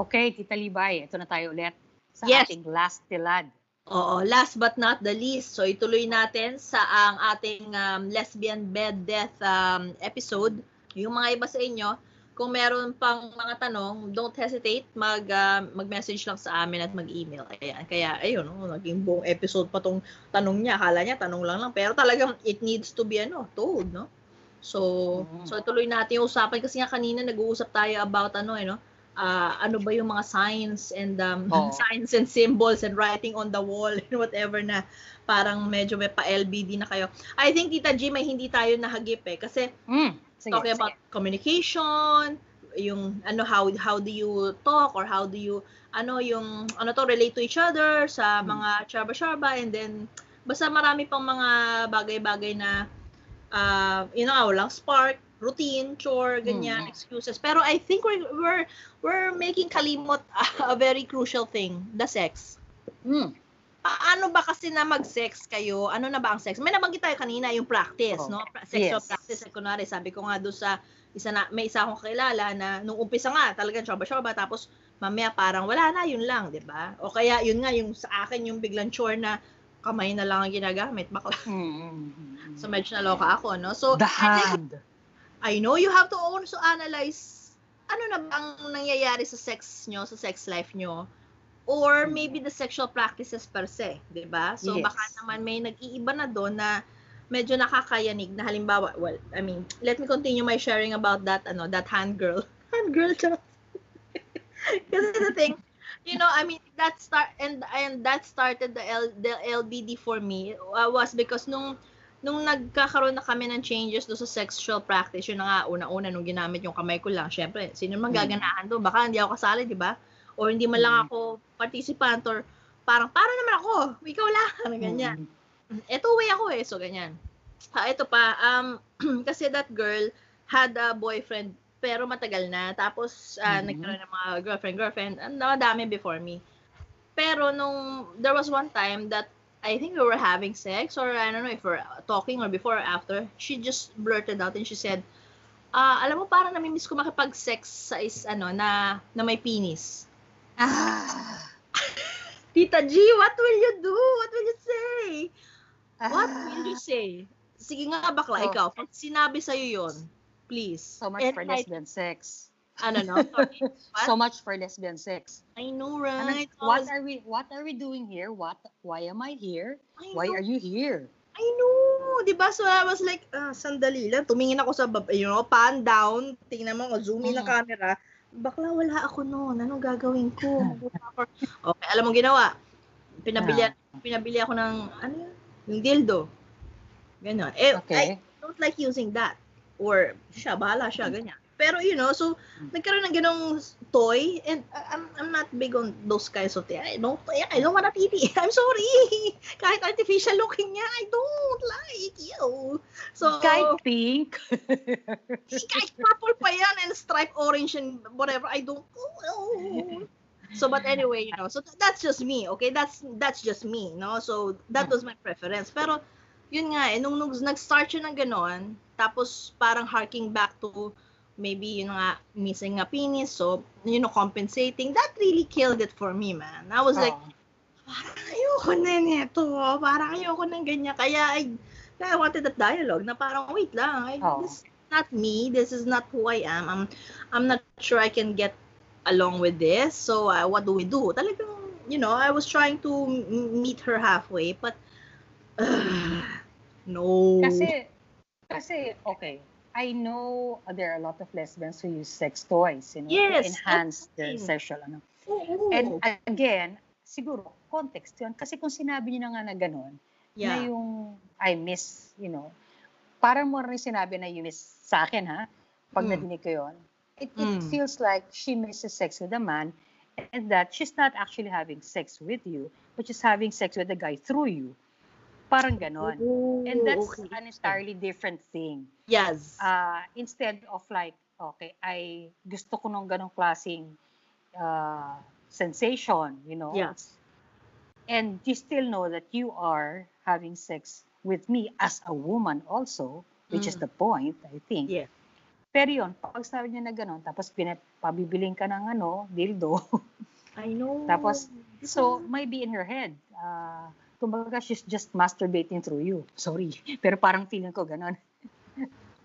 Okay, Tita Libay, ito na tayo ulit sa Yes. ating last tilad. Oo, last but not the least. So ituloy natin sa ang ating um, lesbian bed death um, episode. Yung mga iba sa inyo, kung meron pang mga tanong, don't hesitate mag uh, mag-message lang sa amin at mag-email. Ayan, kaya ayun, no, naging buong episode pa tong tanong niya. Akala niya tanong lang lang, pero talagang it needs to be ano, told, no? So, Mm. so ituloy natin yung usapan kasi nga kanina nag-uusap tayo about ano eh, no? Ah, ano ba yung mga signs and um, Oo. signs and symbols and writing on the wall and whatever na parang medyo may pa-LBD na kayo. I think Tita G may hindi tayo nahagip eh kasi Mm, sige, talking sige. about communication, yung ano how how do you talk or how do you ano yung ano to relate to each other sa Hmm. mga charba-charba and then basta marami pang mga bagay-bagay na uh, you know, walang spark, routine, chore, ganyan, Mm. excuses. Pero I think we're we're we're making kalimot a very crucial thing, the sex. Mm, Paano ba kasi na mag-sex kayo? Ano na ba ang sex? May nabanggit tayo kanina yung practice, Oh, no? Sexual yes. practice. Eh, kunwari, sabi ko nga doon sa isa na, may isa akong kakilala na nung umpisa nga, talagang shoba-shoba, tapos mamaya parang wala na, yun lang, di ba? O kaya, yun nga, yung sa akin, yung biglang chore na kamay na lang ang ginagamit. Bakla. mm, mm, mm, mm. So, medyo naloka ako, no? So, The I think hand. I know you have to also analyze ano na ba ang nangyayari sa sex nyo, sa sex life nyo, or maybe the sexual practices per se, di ba? So Yes. baka naman may nag-iiba na doon na medyo nakakayanig na halimbawa, well, I mean, let me continue my sharing about that, ano, that hand girl. Hand girl, charot. Kasi the thing, you know, I mean, that start and and that started the L, the LBD for me uh, was because nung nung nagkakaroon na kami ng changes do sa sexual practice, yun na nga, una-una nung ginamit yung kamay ko lang, syempre, sino man Mm. gaganahan doon? Baka hindi ako kasali, di ba? Or hindi man lang Mm. ako participant or parang, para naman ako, ikaw lang, ganyan. Mm, Eto way ako eh, so ganyan. Ha, ito pa, um, kasi that girl had a boyfriend, pero matagal na. Tapos, uh, Mhm. nagkaroon ng mga girlfriend, girlfriend, ang dami before me. Pero nung, there was one time that I think we were having sex, or I don't know if we're talking or before or after, she just blurted out and she said, ah, alam mo, parang namimiss ko makipag-sex sa is, ano, na, na may penis. Ah. Tita G, what will you do? What will you say? What Ah. will you say? Sige nga, bakla, Oh. ikaw. Pag sinabi sa'yo yon please. So much for enlighten- lesbian sex. Ano, no? Sorry. What? So much for lesbian sex. I know, I mean, right? what are we what are we doing here? What why am I here? I Why know, are you here? I know. Di ba? So, I was like, ah, sandali lang. Tumingin ako sa, bab- you know, pan down. Tingnan mo, oh, zoom in ang Mm. camera. Bakla, wala ako noon. Anong gagawin ko? Okay, alam mo ginawa. Pinabili, pinabili ako ng, ano yun? Yung dildo. Ganon. Eh, I, Okay. don't like using that. Or, siya, bahala siya, ganyan. Pero, you know, so, Mm. nagkaroon ng ganong toy, and I- I'm, I'm not big on those kinds of things. I don't, I don't wanna titi. I'm sorry. Kahit artificial looking niya, I don't like you. So, Kahit pink. kahit purple pa yan and stripe orange and whatever, I don't, oh. So, but anyway, you know, so that's just me, okay? That's that's just me, no? So, that was my preference. Pero, yun nga, eh, nung, nung nag-start siya ng ganon, tapos parang harking back to maybe, yun nga, missing a penis, so, you know, compensating, that really killed it for me, man. I was like, Oh. parang ayoko na nito, parang ayoko ng ganyan. Kaya, I, I wanted that dialogue na parang, wait lang, I, Oo. this is not me, this is not who I am. I'm, I'm not sure I can get along with this, so uh, what do we do? Talagang, you know, I was trying to m- meet her halfway, but, uh, no. Kasi, kasi, okay, I know there are a lot of lesbians who use sex toys, you know, Yes, to enhance their okay. sexual, ano. Oo. And again, siguro, context yun. Kasi kung sinabi niyo na nga na gano'n, na yeah. yung I miss, you know, parang mo rin sinabi na you miss sa akin, ha? Pag Mm. nadinig ko yun. It, it Mm. feels like she misses sex with a man and that she's not actually having sex with you, but she's having sex with a guy through you. Parang ganon. Oh, And that's okay. an entirely different thing. Yes. Uh, instead of like, okay, I gusto ko nung ganong klaseng uh, sensation, you know? yes. And you still know that you are having sex with me as a woman also, which is Mm. the point, I think. Yeah. Pero yun, pag sabi niya na gano'n, tapos pinapabibiling ka ng ano, dildo, I know. Tapos, so, might be in her head. Uh, kumbaga, she's just masturbating through you. Sorry. Pero parang feeling ko gano'n.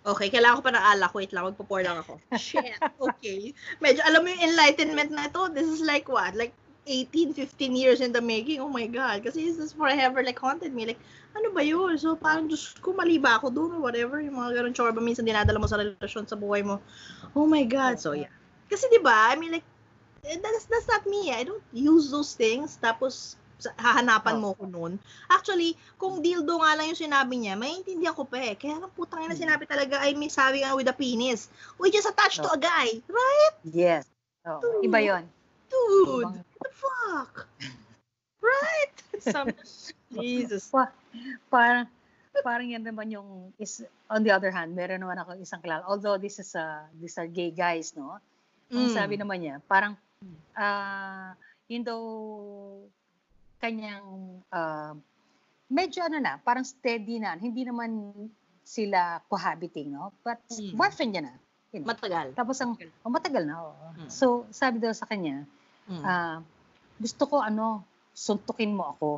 Okay, kailangan ko pa ng alak. Wait lang, magpo-pour lang ako. Shit, okay. Medyo, alam mo yung enlightenment na ito, this is like what? Like 18, 15 years in the making. Oh my God. Kasi this is forever like haunted me. Like, ano ba yun? So, parang, Diyos ko, mali ba ako doon or whatever. Yung mga ganun chorba minsan dinadala mo sa relasyon sa buhay mo. Oh my God. So, yeah. Kasi, di ba, I mean, like, eh, that's, that's not me. I don't use those things. Tapos, hahanapan mo ko noon. Actually, kung dildo nga lang yung sinabi niya, maintindihan ko pa eh. Kaya lang putang ina Hmm. sinabi talaga, I mean, sabi nga with a penis. We just attached to No. a guy. Right? Yes. Oh, iba yon. Dude, what the fuck? Right? Some, Jesus. Pa, parang, parang yan naman yung, is, on the other hand, meron naman ako isang kilala. Although this is a, these are gay guys, no? Ang Mm. sabi naman niya, parang, ah, yun daw, kanyang, ah, medyo ano na, parang steady na. Hindi naman sila cohabiting, no? But Mm. boyfriend niya na. Matagal. Tapos ang, oh, matagal na, oo. Mm. So, sabi daw sa kanya, Mm. ah, gusto ko ano, suntukin mo ako.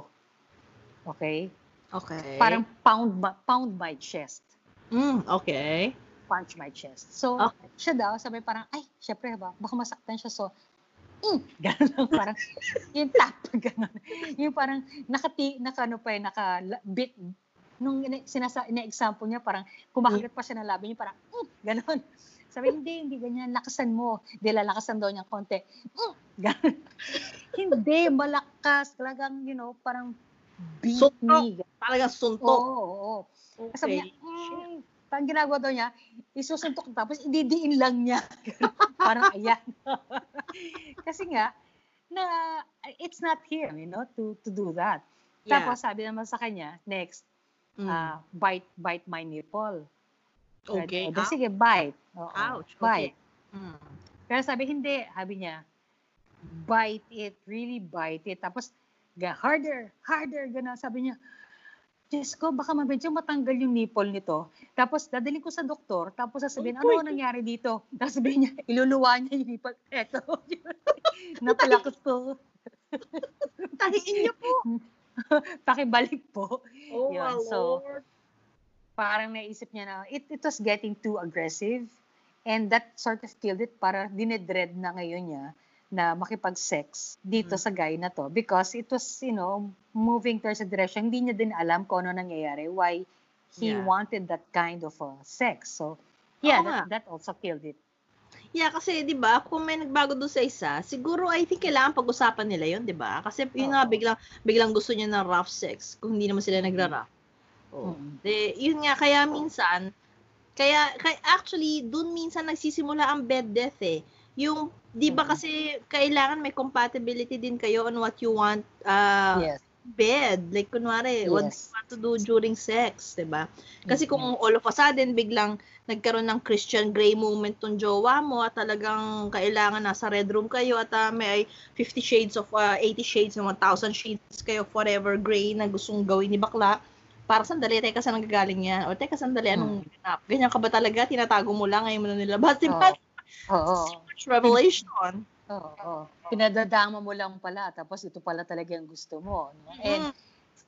Okay? okay. Parang pound pound my chest. Mm, okay. Punch my chest. So, Okay. siya daw, sabi parang, ay, syempre ba, baka masaktan siya. So, mm, gano'n lang, parang, yung tap, gano'n. Yung parang, nakati, naka, ano pa eh, naka, bit, nung ina- sinasa, ina-example niya, parang, kumakagat pa siya ng labi niya, parang, mm, gano'n. Sabi, hindi, hindi ganyan, lakasan mo. Hindi, lalakasan daw niya konti. Mm, gano'n. hindi, malakas. Talagang, you know, parang, beat Suntok. me. Talagang Oo, suntok. oo, oo. Okay. Sabi niya, mm, parang ginagawa daw niya, isusuntok tapos ididiin lang niya. parang ayan. Kasi nga, na it's not here, you know, to to do that. Yeah. Tapos sabi naman sa kanya, next, Mm. ah, bite bite my nipple. Okay. di, sige, bite. Oo, Ouch. Bite. Okay. Mm. Pero sabi, hindi. Sabi niya, bite it, really bite it. Tapos, harder, harder, gano'n. Sabi niya, Diyos ko, baka medyo matanggal yung nipple nito. Tapos, dadalhin ko sa doktor. Tapos, sasabihin, Oh ano ang nangyari dito? Tapos, sabihin niya, iluluwa niya yung nipple. Eto. Napalakas ko. Tahiin niyo po. Pakibalik po. Oh, Yun, my so, Lord. Parang naisip niya na, it, it was getting too aggressive. And that sort of killed it. Para dinedread na ngayon niya na makipag-sex dito Mm. sa guy na to because it was, you know, moving towards a direction. Hindi niya din alam kung ano nangyayari, why he Yeah. wanted that kind of uh, sex. So, yeah, Oo nga. that, that also killed it. Yeah, kasi 'di ba, kung may nagbago doon sa isa, siguro I think kailangan pag-usapan nila 'yon, 'di ba? Kasi yun nga biglang biglang gusto niya ng rough sex kung hindi naman sila nagra-rough. Oh. Mm. De, yun nga kaya minsan kaya, kaya actually doon minsan nagsisimula ang bed death eh. Yung 'di ba kasi kailangan may compatibility din kayo on what you want uh, yes. bed. Like, kunwari, what Yes. you want to do during sex, 'di ba? Kasi Mhm. kung all of a sudden, biglang nagkaroon ng Christian Grey moment tong jowa mo at talagang kailangan nasa red room kayo at ah, may 50 shades of, ah, 80 shades, 1,000 shades kayo forever gray na gustong gawin ni bakla, para sandali, teka, saan nanggagaling yan? O teka, sandali, anong ganap? Ganyan ka ba talaga? Tinatago mo lang, ngayon mo na nilabas, di ba? Oo. So much revelation. Oo. oo. Pinadadama mo lang pala, tapos ito pala talaga yung gusto mo. No? And Mm,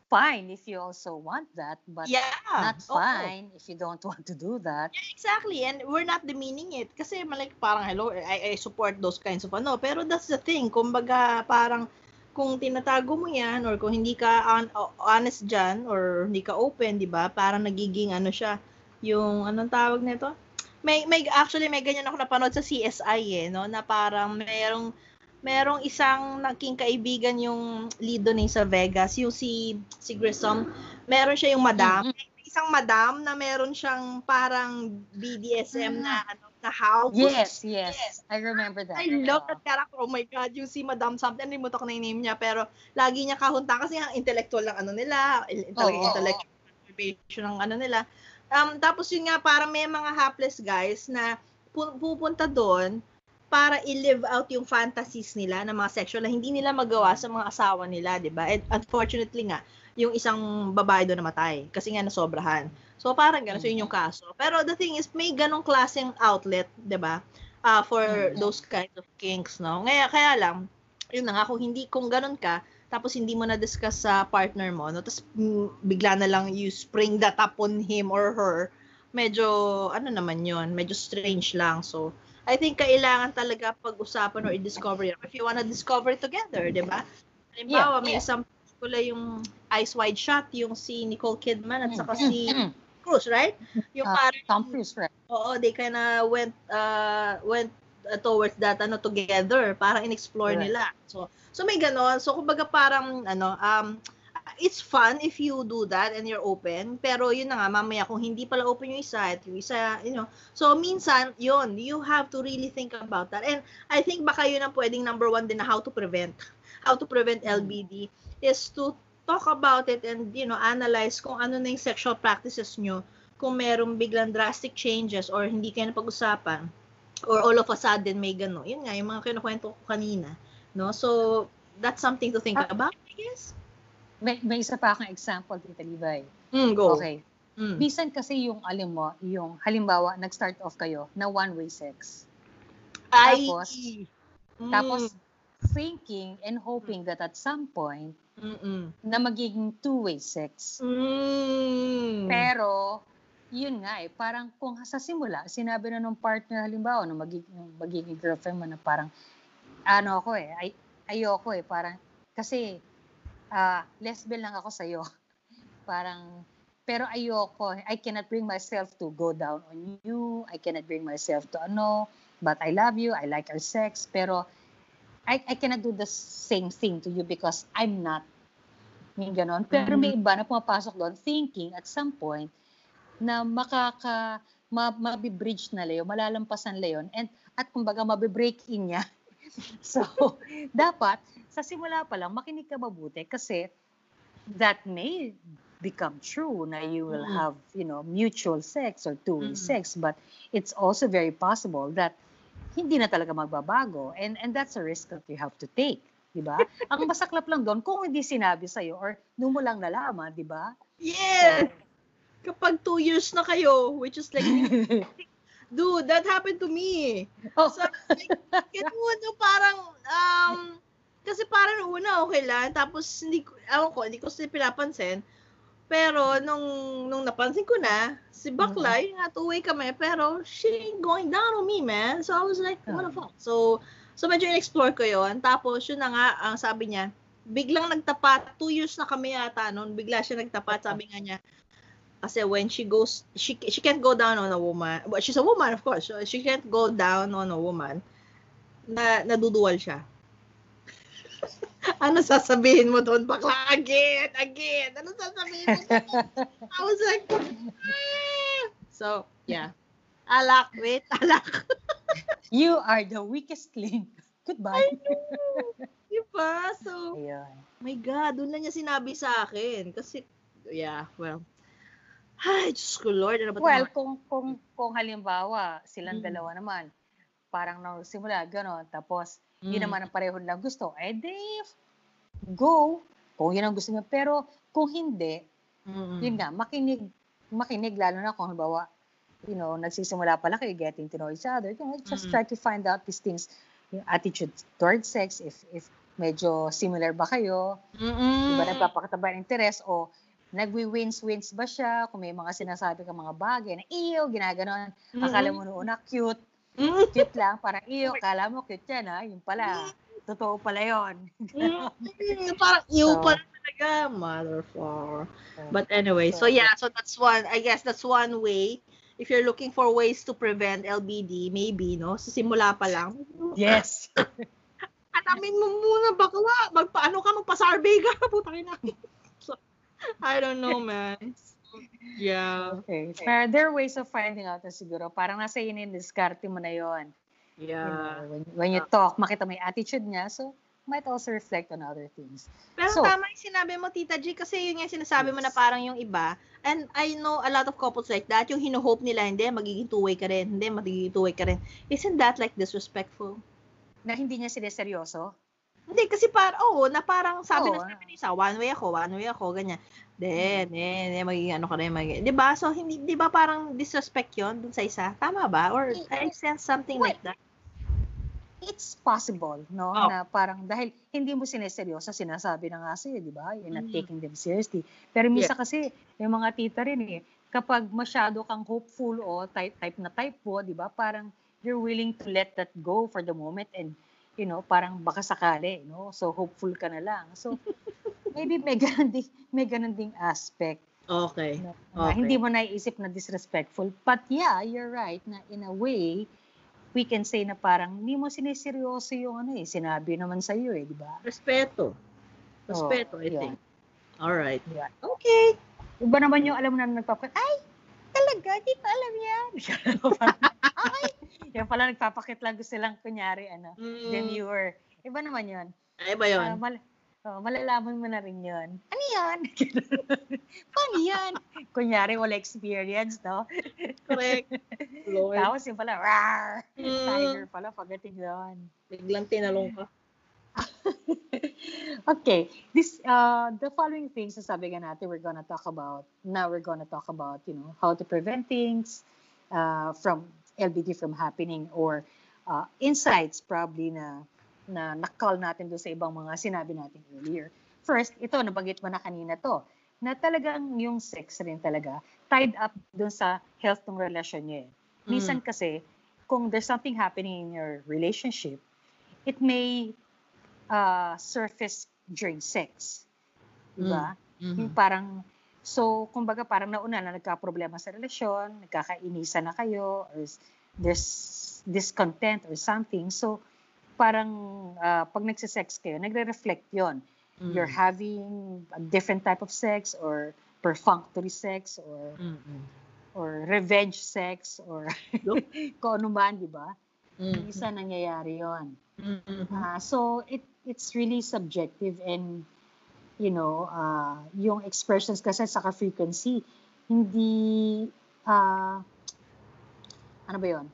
fine if you also want that, but yeah. not fine if you don't want to do that. Yeah, exactly. And we're not demeaning it. Kasi like, parang, hello, I, I support those kinds of ano. Pero that's the thing. Kumbaga, parang, kung tinatago mo yan, or kung hindi ka on, honest dyan, or hindi ka open, di ba? Parang nagiging, ano siya, yung, anong tawag nito? May, may, actually, may ganyan ako napanood sa CSI, eh, no? Na parang, merong, merong isang naging kaibigan yung lead doon eh, sa Vegas, yung si, si Grissom. Meron siya yung madam. Mhm. May isang madam na meron siyang parang BDSM na, ano, na house. Yes, yes. I remember that. I love that character. Oh my God, yung si Madam something, limutan ko na yung name niya, pero lagi niya kahunta kasi ang intellectual ng ano nila, il- talagang Oo, intellectual motivation ng ano nila. Um, tapos yun nga, parang may mga hapless guys na pu- pupunta doon para i-live out yung fantasies nila ng mga sexual na hindi nila magawa sa mga asawa nila, di ba? And unfortunately nga, yung isang babae doon namatay kasi nga nasobrahan. So parang gano'n, so yun yung kaso. Pero the thing is, may ganong klaseng outlet, 'di ba? Uh, for Mhm. those kinds of kinks, no? Kaya, kaya lang, yun na nga, kung hindi, kung ganun ka, tapos hindi mo na-discuss sa partner mo, no? Tapos bigla na lang you spring that upon him or her, medyo, ano naman yun, medyo strange lang. So, I think kailangan talaga pag-usapan or i-discover yun. If you wanna discover it together, di ba? Halimbawa, Yeah, may yeah. isang pelikula yung Eyes Wide Shut, yung si Nicole Kidman at saka si Mm. Cruz, right? Yung Ah, parang, Tom Cruise, right? oo, they kinda went, uh, went uh, towards that, ano, together. Parang in-explore Correct. nila. So, so may ganon. So, kumbaga parang, ano, um, it's fun if you do that and you're open. Pero yun na nga, mamaya kung hindi pala open yung isa at yung isa, you know. So, minsan, yun, you have to really think about that. And I think baka yun ang pwedeng number one din na how to prevent. How to prevent LBD is to talk about it and, you know, analyze kung ano na yung sexual practices nyo kung merong biglang drastic changes or hindi kayo napag-usapan or all of a sudden may gano. Yun nga, yung mga kinukwento ko kanina. No? So, that's something to think Ah. about, I guess. May, may isa pa akong example, Tita Libay. Mm, go. Okay. Mm. Bisan kasi yung, alam mo, yung halimbawa, nag-start off kayo na one-way sex. Ay, Tapos- mm, Tapos, thinking and hoping that at some point, mm-mm. na magiging two-way sex. Mm. Pero, yun nga eh, parang kung sa simula, sinabi na nung partner halimbawa, nung magiging, nung magiging girlfriend mo na parang, ano ako eh, ay, ayoko eh, parang, kasi, ah lesbian lang ako sa'yo. parang, pero ayoko, I cannot bring myself to go down on you, I cannot bring myself to ano, but I love you, I like our sex, pero, I, I cannot do the same thing to you because I'm not. Yung ganon. Pero may iba na pumapasok doon thinking at some point na makaka ma, mabibridge na layo, malalampasan layon and at kumbaga mabibreak in niya. so, dapat sa simula pa lang makinig ka mabuti kasi that may become true na you will Mm. have, you know, mutual sex or two-way Mm. sex but it's also very possible that hindi na talaga magbabago and and that's a risk that you have to take, 'di ba? Ang masaklap lang doon kung hindi sinabi sa or doon mo lang nalaman, 'di ba? Yeah! Kapag two years na kayo, which is like, dude, that happened to me. oh, So, like, mo, no, parang, um, kasi parang una, okay lang. Tapos, hindi ko, ewan ko, hindi ko sila pinapansin. Pero, nung, nung napansin ko na, si Bakla, yung nga, two-way kami, pero, she ain't going down on me, man. So, I was like, what the fuck? So, so medyo in-explore ko yon Tapos, yun na nga, ang sabi niya, biglang nagtapat, two years na kami yata noon, bigla siya nagtapat, sabi nga niya, kasi when she goes, she she can't go down on a woman. But she's a woman, of course. So she can't go down on a woman na naduduwal siya. ano sasabihin mo doon? Bakla, again, again. Ano sasabihin mo doon? I was like, ah. So, yeah. Alak, wait, alak. you are the weakest link. Goodbye. diba? So, Ayun. my God, doon lang niya sinabi sa akin. Kasi, yeah, well, ay, Diyos ko, Lord, ano ba Well, mga- kung kung kung halimbawa silang Mm. dalawa naman parang nang simula gano'n tapos yun Mm. naman ang pareho lang gusto, eh di go. Kung yun ang gusto niya. Pero kung hindi, Mm. yun nga, makinig, makinig lalo na kung halimbawa, you know, nagsisimula pa lang kayo getting to know each other. You know, just Mm. try to find out these things, yung attitude towards sex, if if medyo similar ba kayo, Mm-mm. di ba nagpapakita ba ng interes o nagwi-wins-wins ba siya, kung may mga sinasabi ka mga bagay na iyo, ginaganon, akala mo noon na cute, Mm. cute lang, parang iyo, akala mo cute yan ha, yung pala, totoo pala yon. Mm, parang ew So- pa talaga, motherfucker. But anyway, so yeah, so that's one, I guess that's one way. If you're looking for ways to prevent LBD, maybe, no? Sa simula pa lang. Yes. Alamin mo muna, bakla. Magpaano ka, magpa-survey ka. Putang ina. I don't know, man. Yeah. Okay. Pero there are ways of finding out na siguro. Parang nasa yun yung diskarte mo na yun. You Yeah. know, when, when you talk, makita mo yung attitude niya. So, might also reflect on other things. Pero So- tama yung sinabi mo, Tita G, kasi yun yung sinasabi mo na Yes. parang yung iba. And I know a lot of couples like that, yung hino-hope nila, hindi, magiging two-way ka rin, hindi, magiging two-way ka rin. Isn't that like disrespectful? Na hindi niya sineseryoso. Hindi, kasi par, oo, na parang sabi Oo, na sabi ni Isa, one way ako, one way ako, ganyan. Then, then, then magiging ano ka na, magiging, di ba? So, hindi, di ba parang disrespect yon dun sa isa? Tama ba? Or I sense something Well, like that. It's possible, no? Oh. Na parang dahil hindi mo sineseryoso, sinasabi na nga sa'yo, di ba? You're not Mhm. taking them seriously. Pero minsan kasi, yung mga tita rin eh, kapag masyado kang hopeful o type, type na type po, di ba? Parang you're willing to let that go for the moment and, you know, parang baka sakali, no? So, hopeful ka na lang. So, maybe may ganun ding, may ganun ding aspect. Okay. No? Na Okay. hindi mo naiisip na disrespectful. But yeah, you're right na in a way, we can say na parang hindi mo sineseryoso yung ano eh. Sinabi naman sa iyo eh, di ba? Respeto. Respeto, I yeah. think. All right. Yeah. Okay. Iba naman yung alam mo na nagpapakat, ay, talaga, di ko alam yan. ay, yung pala nagpapakit lang gusto lang kunyari, ano, Mm, demure. Iba naman yun. ay ba yun? Ah, mal- oh, malalaman mo na rin yun. Ano yan? Paano yan? Kunyari, wala experience, no? Correct. Lord. Tapos yung pala, rawr! Mm, Tiger pala, pagdating doon. biglang tinalong ka. Okay, this uh the following things na sabi nga natin we're gonna talk about. Now we're gonna talk about, you know, how to prevent things uh from LBD from happening or uh insights probably na na nakal natin doon sa ibang mga sinabi natin earlier. First, ito nabanggit mo na kanina to na talagang yung sex rin talaga tied up doon sa health ng relasyon niya. eh. Minsan kasi kung there's something happening in your relationship, it may uh, surface during sex. Diba? Mhm. Yung parang, so, kumbaga parang nauna na nagka-problema sa relasyon, nagkakainisan na kayo, or there's discontent or something. So, parang uh, pag nagsisex kayo, nagre-reflect yon Mhm. You're having a different type of sex or perfunctory sex or Mhm. or revenge sex or kung ano man, di ba? Mhm. Isa nangyayari yon. Mhm. Ah, so it it's really subjective and you know, uh, yung expressions kasi saka frequency hindi ah ano ba 'yon?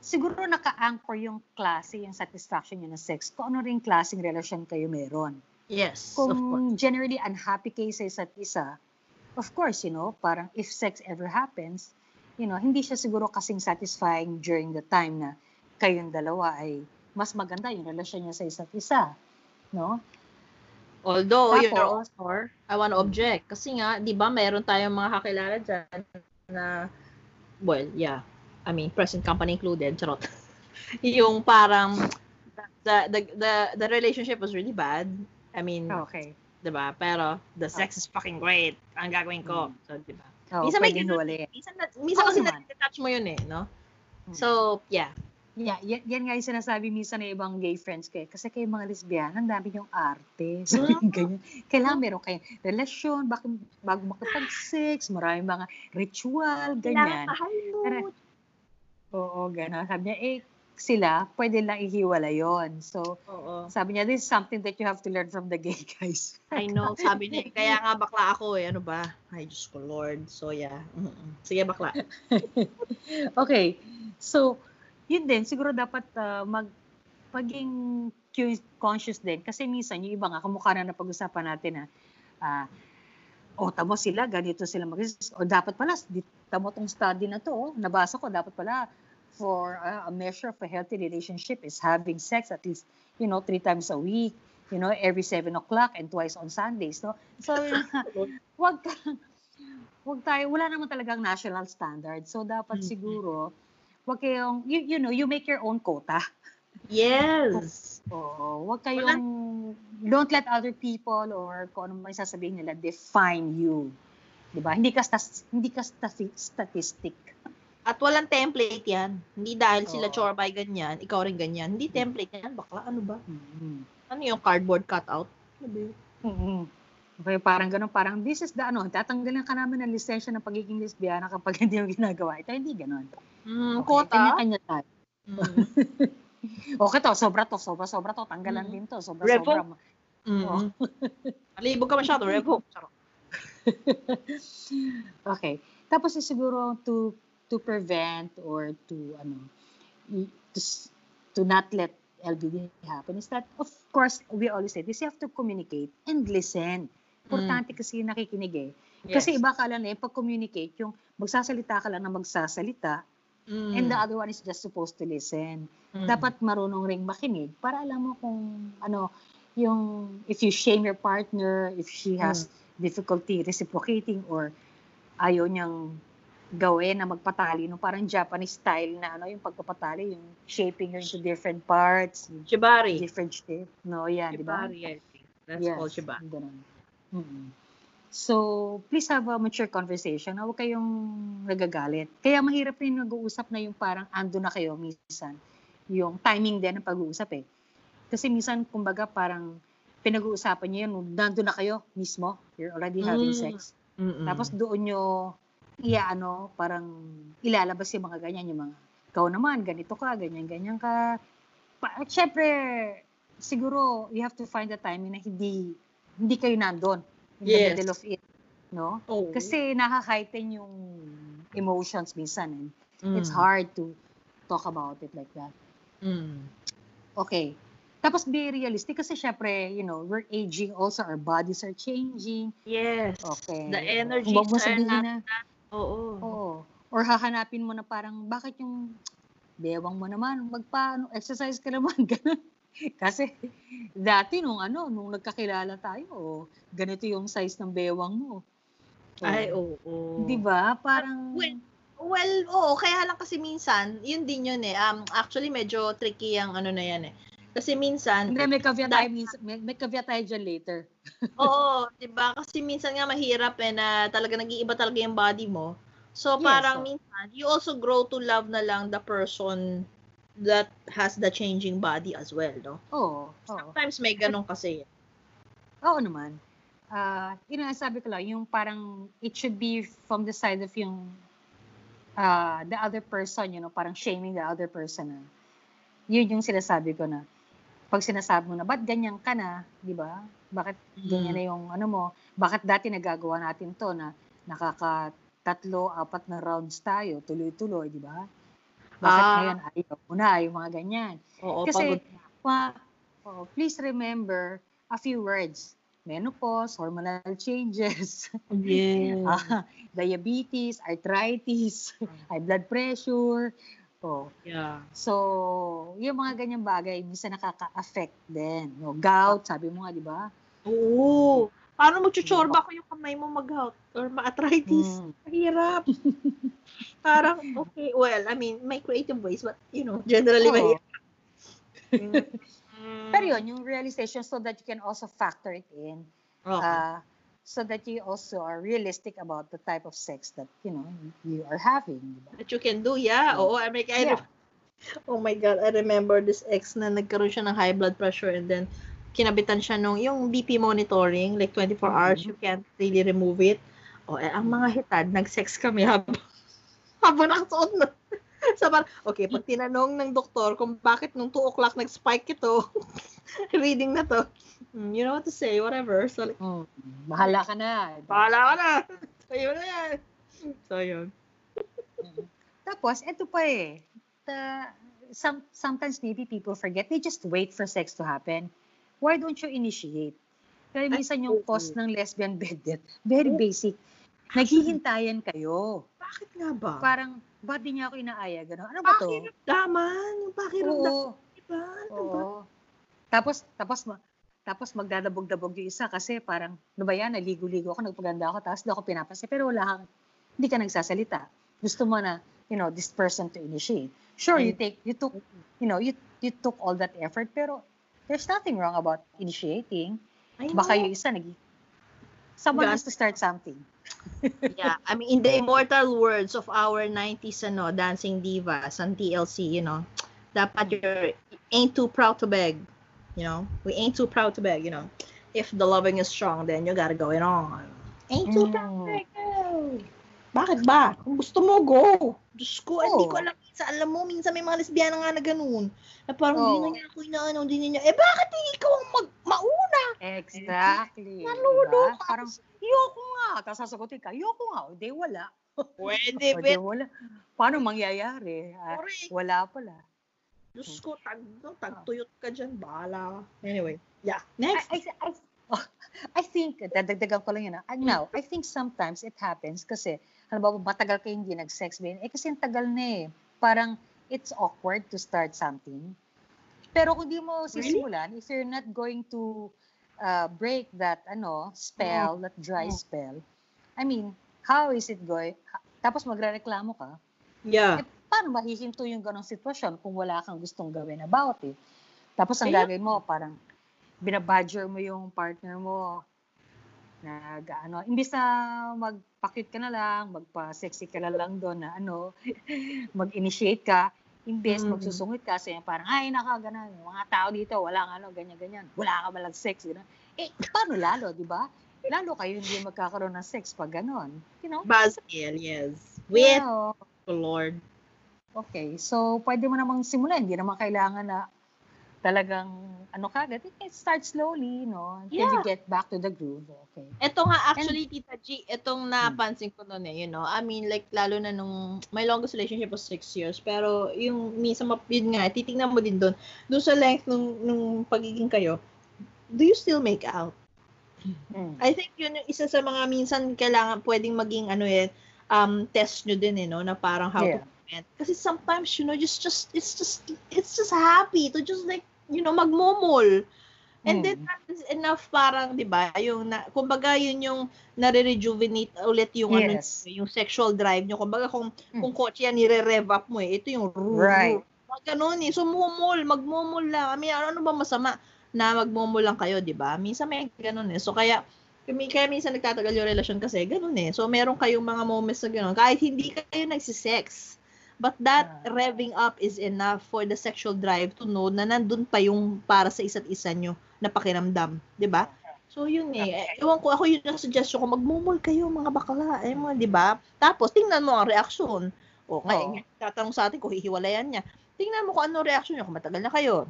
Siguro naka-anchor yung klase, yung satisfaction niyo ng sex. Kung ano ring klaseng relasyon kayo meron. Yes, of course. Kung generally unhappy kayo sa isa't isa, of course, you know, parang if sex ever happens, you know, hindi siya siguro kasing satisfying during the time na kayong dalawa ay mas maganda yung relasyon niya sa isa't isa. No? Although, Tapos- know, or I want to object. Kasi nga, di ba, meron tayong mga kakilala dyan na, well, yeah, I mean, present company included, charot. yung parang, the, the, the, the relationship was really bad. I mean, Okay. di ba? Pero, the sex is fucking great. Ang gagawin ko. So, di ba? Oh, Minsan may ganun. Minsan, na, minsan Oo kasi naman. na-touch mo yun eh, no? Hmm. So, yeah. Yeah, yan, yan nga yung sinasabi minsan ng ibang gay friends ko eh. Kasi kayo mga lesbian, ang dami yung arte. Sabi Mm. ganyan. Kailangan meron kayong relasyon, bak- bago makapag-sex, maraming mga ritual, ganyan. Pero- Oo, gano'n. Sabi niya, eh, sila, pwede lang ihiwala yon So, Oo. sabi niya, this is something that you have to learn from the gay guys. I know, sabi niya, kaya nga bakla ako eh, ano ba? Ay, Diyos ko, Lord. So, yeah. Mm-mm. Sige, bakla. okay. So, yun din, siguro dapat ah, mag maging cu- conscious din. Kasi minsan, yung iba nga, kamukha na napag-usapan natin na, ah, o tamo sila, ganito sila mag O dapat pala, tamo tong study na to, oh, nabasa ko, dapat pala, for ah, a measure of a healthy relationship is having sex at least, you know, three times a week, you know, every seven o'clock and twice on Sundays, no? So, wag wag tayo, wala naman talagang national standard. So, dapat Mhm. siguro, wag kayong, you, you know, you make your own quota. Yes. Oo, wag kayong, don't let other people or kung ano may sasabihin nila define you. 'Di ba? Hindi ka stas- hindi ka stati- statistic. At walang template yan. Hindi dahil sila Oo. chorbay ganyan, ikaw rin ganyan. Hindi template yan. Bakla, ano ba? Mhm. Ano yung cardboard cutout? Ano ba yun? Mhm. Okay, parang ganun, parang this is the ano, tatanggalan ka namin ng lisensya ng pagiging lesbiana kapag hindi mo ginagawa. Ito hindi ganun. Mm, Okay, quota? Kanya-kanya tayo. Mm. Okay to, sobra to, sobra, sobra to, tanggalan Mm. din to, sobra, Revo? sobra. Mm. Alibog ka masyado, revo. Okay. Tapos eh, siguro to to prevent or to ano to, to not let LBD happen is that, of course, we always say this, you have to communicate and listen. Importante kasi yung nakikinig eh. Kasi Yes. iba ka lang eh, pag-communicate, yung magsasalita ka lang na magsasalita, Mm. and the other one is just supposed to listen. Mm. Dapat marunong ring makinig para alam mo kung ano, yung if you shame your partner, if she has difficulty reciprocating or ayaw niyang gawin na magpatali, no, parang Japanese style na ano, yung pagpapatali, yung shaping her into different parts, Shibari. different shape. No, yan, di ba? Shibari, I think. That's Yes, called shibari. ganun. So, please have a mature conversation. Huwag kayong nagagalit. Kaya mahirap rin nag-uusap na yung parang ando na kayo minsan. Yung timing din ng pag-uusap eh. Kasi minsan, kumbaga, parang pinag-uusapan niyo yun, nando na kayo mismo, you're already having Mm. sex. Mm-mm. Tapos doon nyo, iya ano, parang ilalabas yung mga ganyan, yung mga, ikaw naman, ganito ka, ganyan, ganyan ka. Pa, at syempre, siguro, you have to find the timing na hindi, hindi kayo nandun in the Yes. middle of it. No? Oh. Kasi nakaka-heighten yung emotions minsan. And Mm. It's hard to talk about it like that. Mm. Okay. Tapos be realistic kasi syempre, you know, we're aging also, our bodies are changing. Yes. Okay. The energies mo are not- na, Oo. Oo. Or hahanapin mo na parang, bakit yung bewang mo naman, magpa, exercise ka naman, ganun. Kasi dati nung ano, nung nagkakilala tayo, oh, ganito yung size ng bewang mo. Oh. Ay, oo. Di ba? Parang, Well, Well, oo, kaya lang kasi minsan, yun din yun eh. Um, actually, medyo tricky ang ano na yan eh. Kasi minsan, hindi, may caveat tayo, minsan- may, may caveat tayo dyan later. oo, 'di ba? Kasi minsan nga mahirap eh na talaga nag-iiba talaga yung body mo. So Yes, parang oo. minsan you also grow to love na lang the person that has the changing body as well, no? Oo. oo. Sometimes may ganun kasi. Oo naman. Ah, yun ang sabi ko lang, yung parang it should be from the side of yung ah, the other person, you know, parang shaming the other person na. Yun yung sinasabi ko na pag sinasabi mo na, ba't ganyan ka na, di ba? Bakit ganyan Mm. na yung ano mo? Bakit dati nagagawa natin to na nakaka tatlo, apat na rounds tayo, tuloy-tuloy, di ba? Bakit Ah. ngayon ayaw mo na, yung mga ganyan. Oo, Kasi, pagod. pa, oh, please remember a few words. Menopause, hormonal changes, Yeah. ah, diabetes, arthritis, high blood pressure. Oh. yeah. So, yung mga ganyang bagay, minsan nakaka-affect din. No, gout, sabi mo nga, di ba? Oo. Paano magchuchorba ko yung kamay mo mag-gout or ma-arthritis? Mm. Mahirap. Parang, okay, well, I mean, may creative ways, but, you know, generally, Oo. mahirap. Pero yun, yung realization so that you can also factor it in. Okay. uh, so that you also are realistic about the type of sex that, you know, you are having. di ba? that you can do, yeah. Yeah. Oo, I mean, I Yeah. Oh my God, I remember this ex na nagkaroon siya ng high blood pressure and then kinabitan siya nung, yung BP monitoring, like 24 hours, Mhm. you can't really remove it. O, eh, ang mga hitad, nag-sex kami habang, habang nakasuot na. so, parang, okay, pag tinanong ng doktor kung bakit nung 2 o'clock nag-spike ito, reading na to, mm, you know what to say, whatever. So, like, Mm. Bahala ka na. bahala ka na. So, yun na yan. So, yun. Tapos, eto pa eh. The, some, sometimes maybe people forget, they just wait for sex to happen. Why don't you initiate? Kaya minsan yung cause ng lesbian bed death, very basic. Naghihintayan kayo. Bakit nga ba? Parang, ba't di niya ako inaaya? Gano'n. Ano ba to? Pakiramdaman. Yung pakiramdaman. Oo. Diba? Ano ba? Oo. Tapos, tapos, ma- tapos magdadabog-dabog yung isa kasi parang, ano ba yan, naligo-ligo ako, nagpaganda ako, tapos di ako pinapansin. Pero wala kang, hindi ka nagsasalita. Gusto mo na, you know, this person to initiate. Sure, you take, you took, you know, you, you took all that effort, pero there's nothing wrong about initiating. I Baka yung isa nag Someone has to start something. yeah, I mean, in the immortal words of our 90s ano, dancing divas on TLC, you know, dapat you're ain't too proud to beg. You know, we ain't too proud to beg, you know. If the loving is strong, then you gotta go it on. Ain't too proud to Mm. beg. Bakit ba? Kung gusto mo, go. Diyos ko, hindi Oo. ko alam. Minsan, alam mo, minsan may mga lesbiana nga na ganun. Na parang, hindi Oo. na niya ako inaano, hindi na niya. Eh, bakit hindi ikaw ang mag mauna? Exactly. Nalulukas. Diba? Parang, yoko nga. Tapos sasagutin ka, yoko nga. O, di wala. Pwede, bet. wala. Paano mangyayari? Ah, wala pala. Diyos ko, tag, tagtuyot ka dyan, bahala. Anyway, yeah. Next. I, I, I, oh, I think, dadagdagan ko lang yun. ah. Now, I think sometimes it happens kasi, halimbawa, matagal kayo hindi nag-sex din. Eh, kasi tagal na eh. Parang, it's awkward to start something. Pero kung di mo sisimulan, if you're not going to uh, break that, ano, spell, that dry Mm. spell, I mean, how is it going? Tapos magre-reklamo ka, yeah. eh, paano mahihinto yung ganong sitwasyon kung wala kang gustong gawin about it? Tapos ang Kaya- gagawin mo, parang binabadger mo yung partner mo. Nag, ano, imbis na magpakit ka na lang, magpa-sexy ka na lang doon na ano, mag-initiate ka, imbes Mm. magsusungit ka, kasi parang, ay, naka, ganun, yung mga tao dito, walang ano, ganyan-ganyan, wala ka malang sex, gano'n. Eh, paano lalo, di ba? Lalo kayo hindi magkakaroon ng sex pag gano'n. You know? Basil, yes. With Yeah, the Lord. Okay, so pwede mo namang simulan. Hindi naman kailangan na talagang ano kagad. It start slowly, no? Until you get back to the groove. Okay. Ito nga, actually, Tita G, itong napansin ko noon eh, you know, I mean, like, lalo na nung, my longest relationship was six years, pero yung minsan, yun nga, titingnan mo din doon, doon sa length nung, nung pagiging kayo, do you still make out? Mm. I think yun yung isa sa mga minsan kailangan pwedeng maging ano eh um test nyo din eh no na parang how to Yeah. prevent. Kasi sometimes you know just just it's just it's just happy to just like you know magmomol. And Mm. then that is enough parang 'di ba yung na, kumbaga yun yung nare-rejuvenate ulit yung ano Yes. yung sexual drive nyo. Kumbaga kung Mm. kung kotse yan nire-rev up mo eh ito yung ru- Right. Mga ganun eh. So, mumol, magmumol lang. I mean, ano, ano ba masama na magmumol lang kayo, di ba? Minsan may ganun eh. So, kaya, kami- kaya minsan nagtatagal yung relasyon kasi ganun eh. So, meron kayong mga moments na ganun. Kahit hindi kayo nagsisex. But that Ah. revving up is enough for the sexual drive to know na nandun pa yung para sa isa't isa nyo na pakiramdam. Ba? So, yun eh. Ewan ko, ako yun ang suggestion ko, magmumol kayo mga bakla. Eh, mga, di ba? Tapos, tingnan mo ang reaksyon. O, ngayon, tatanong sa atin kung hihiwalayan niya. Tingnan mo kung ano reaction niya, kung matagal na kayo.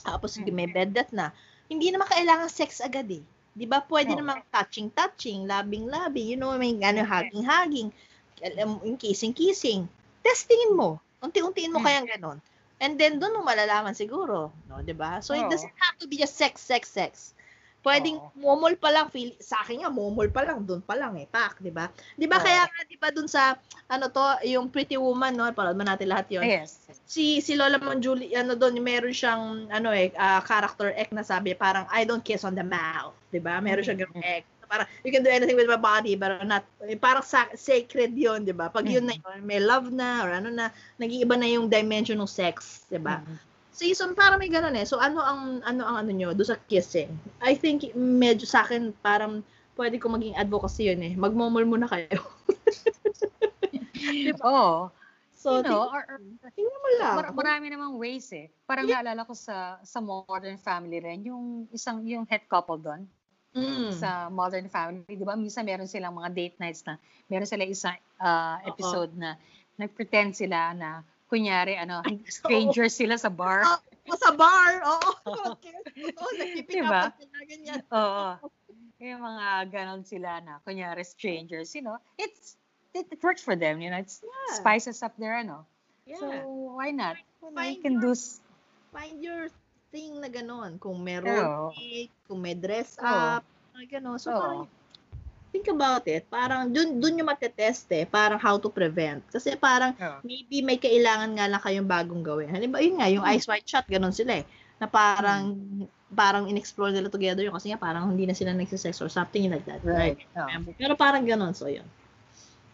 Tapos, sige, may bed that na. Hindi naman kailangan sex agad eh. Di ba? Pwede Oo. namang touching-touching, labing-labing, you know, may ano, hugging-hugging, alam- yung kissing-kissing. Testingin mo. Unti-untiin mo Mm. kayang ganon. And then, doon mo malalaman siguro. No, di ba? So, it Oo. doesn't have to be just sex, sex, sex. Pwedeng Oo. momol pa lang, feel, sa akin nga, momol pa lang, doon pa lang eh, pak, di ba? Di ba Oo. kaya nga, di ba doon sa, ano to, yung Pretty Woman, no? Parang man natin lahat yun. Yes. Si, si Lola Monjuli, ano doon, meron siyang, ano eh, ah, character act na sabi, parang, I don't kiss on the mouth, di ba? Meron siyang ganung act. Parang, you can do anything with my body, but not, eh, parang sa, sacred yun, di ba? Pag yun na yun, may love na, or ano na, nag-iiba na yung dimension ng sex, di ba? Mm. season para may ganun eh. So ano ang ano ang ano nyo do sa kissing? I think medyo sa akin parang pwede ko maging advocacy yun eh. Magmomol muna kayo. Oo. So you know, or, or- tingnan mo lang. mar- marami namang ways eh. Parang naalala ko sa sa Modern Family rin, yung isang yung head couple doon Mm. sa Modern Family, 'di ba? Minsan meron silang mga date nights na meron sila isang ah, Oo. episode na nagpretend sila na kunyari ano, strangers sila sa bar. Ah, o sa bar. Oo. Okay. Oo, nagpipick Diba? up sila ganyan. Oo. Yung mga ganon sila na kunyari strangers, you know. It's it, it works for them, you know. It's Yeah. spices up their ano. Yeah. So why not? You, know, you Find can your- do Find your thing na ganun. Kung may Oo. road cake, kung may dress up, mga ganun. So Oo. parang think about it. Parang dun, dun yung matetest eh. Parang how to prevent. Kasi parang Oo. maybe may kailangan nga lang kayong bagong gawin. Halimbawa, yun nga, yung Hmm. ice white shot, ganun sila eh. Na parang, parang in-explore nila together yun kasi nga parang hindi na sila nagsisex or something like that. Right. Right. Oo. Pero parang ganun, so yun.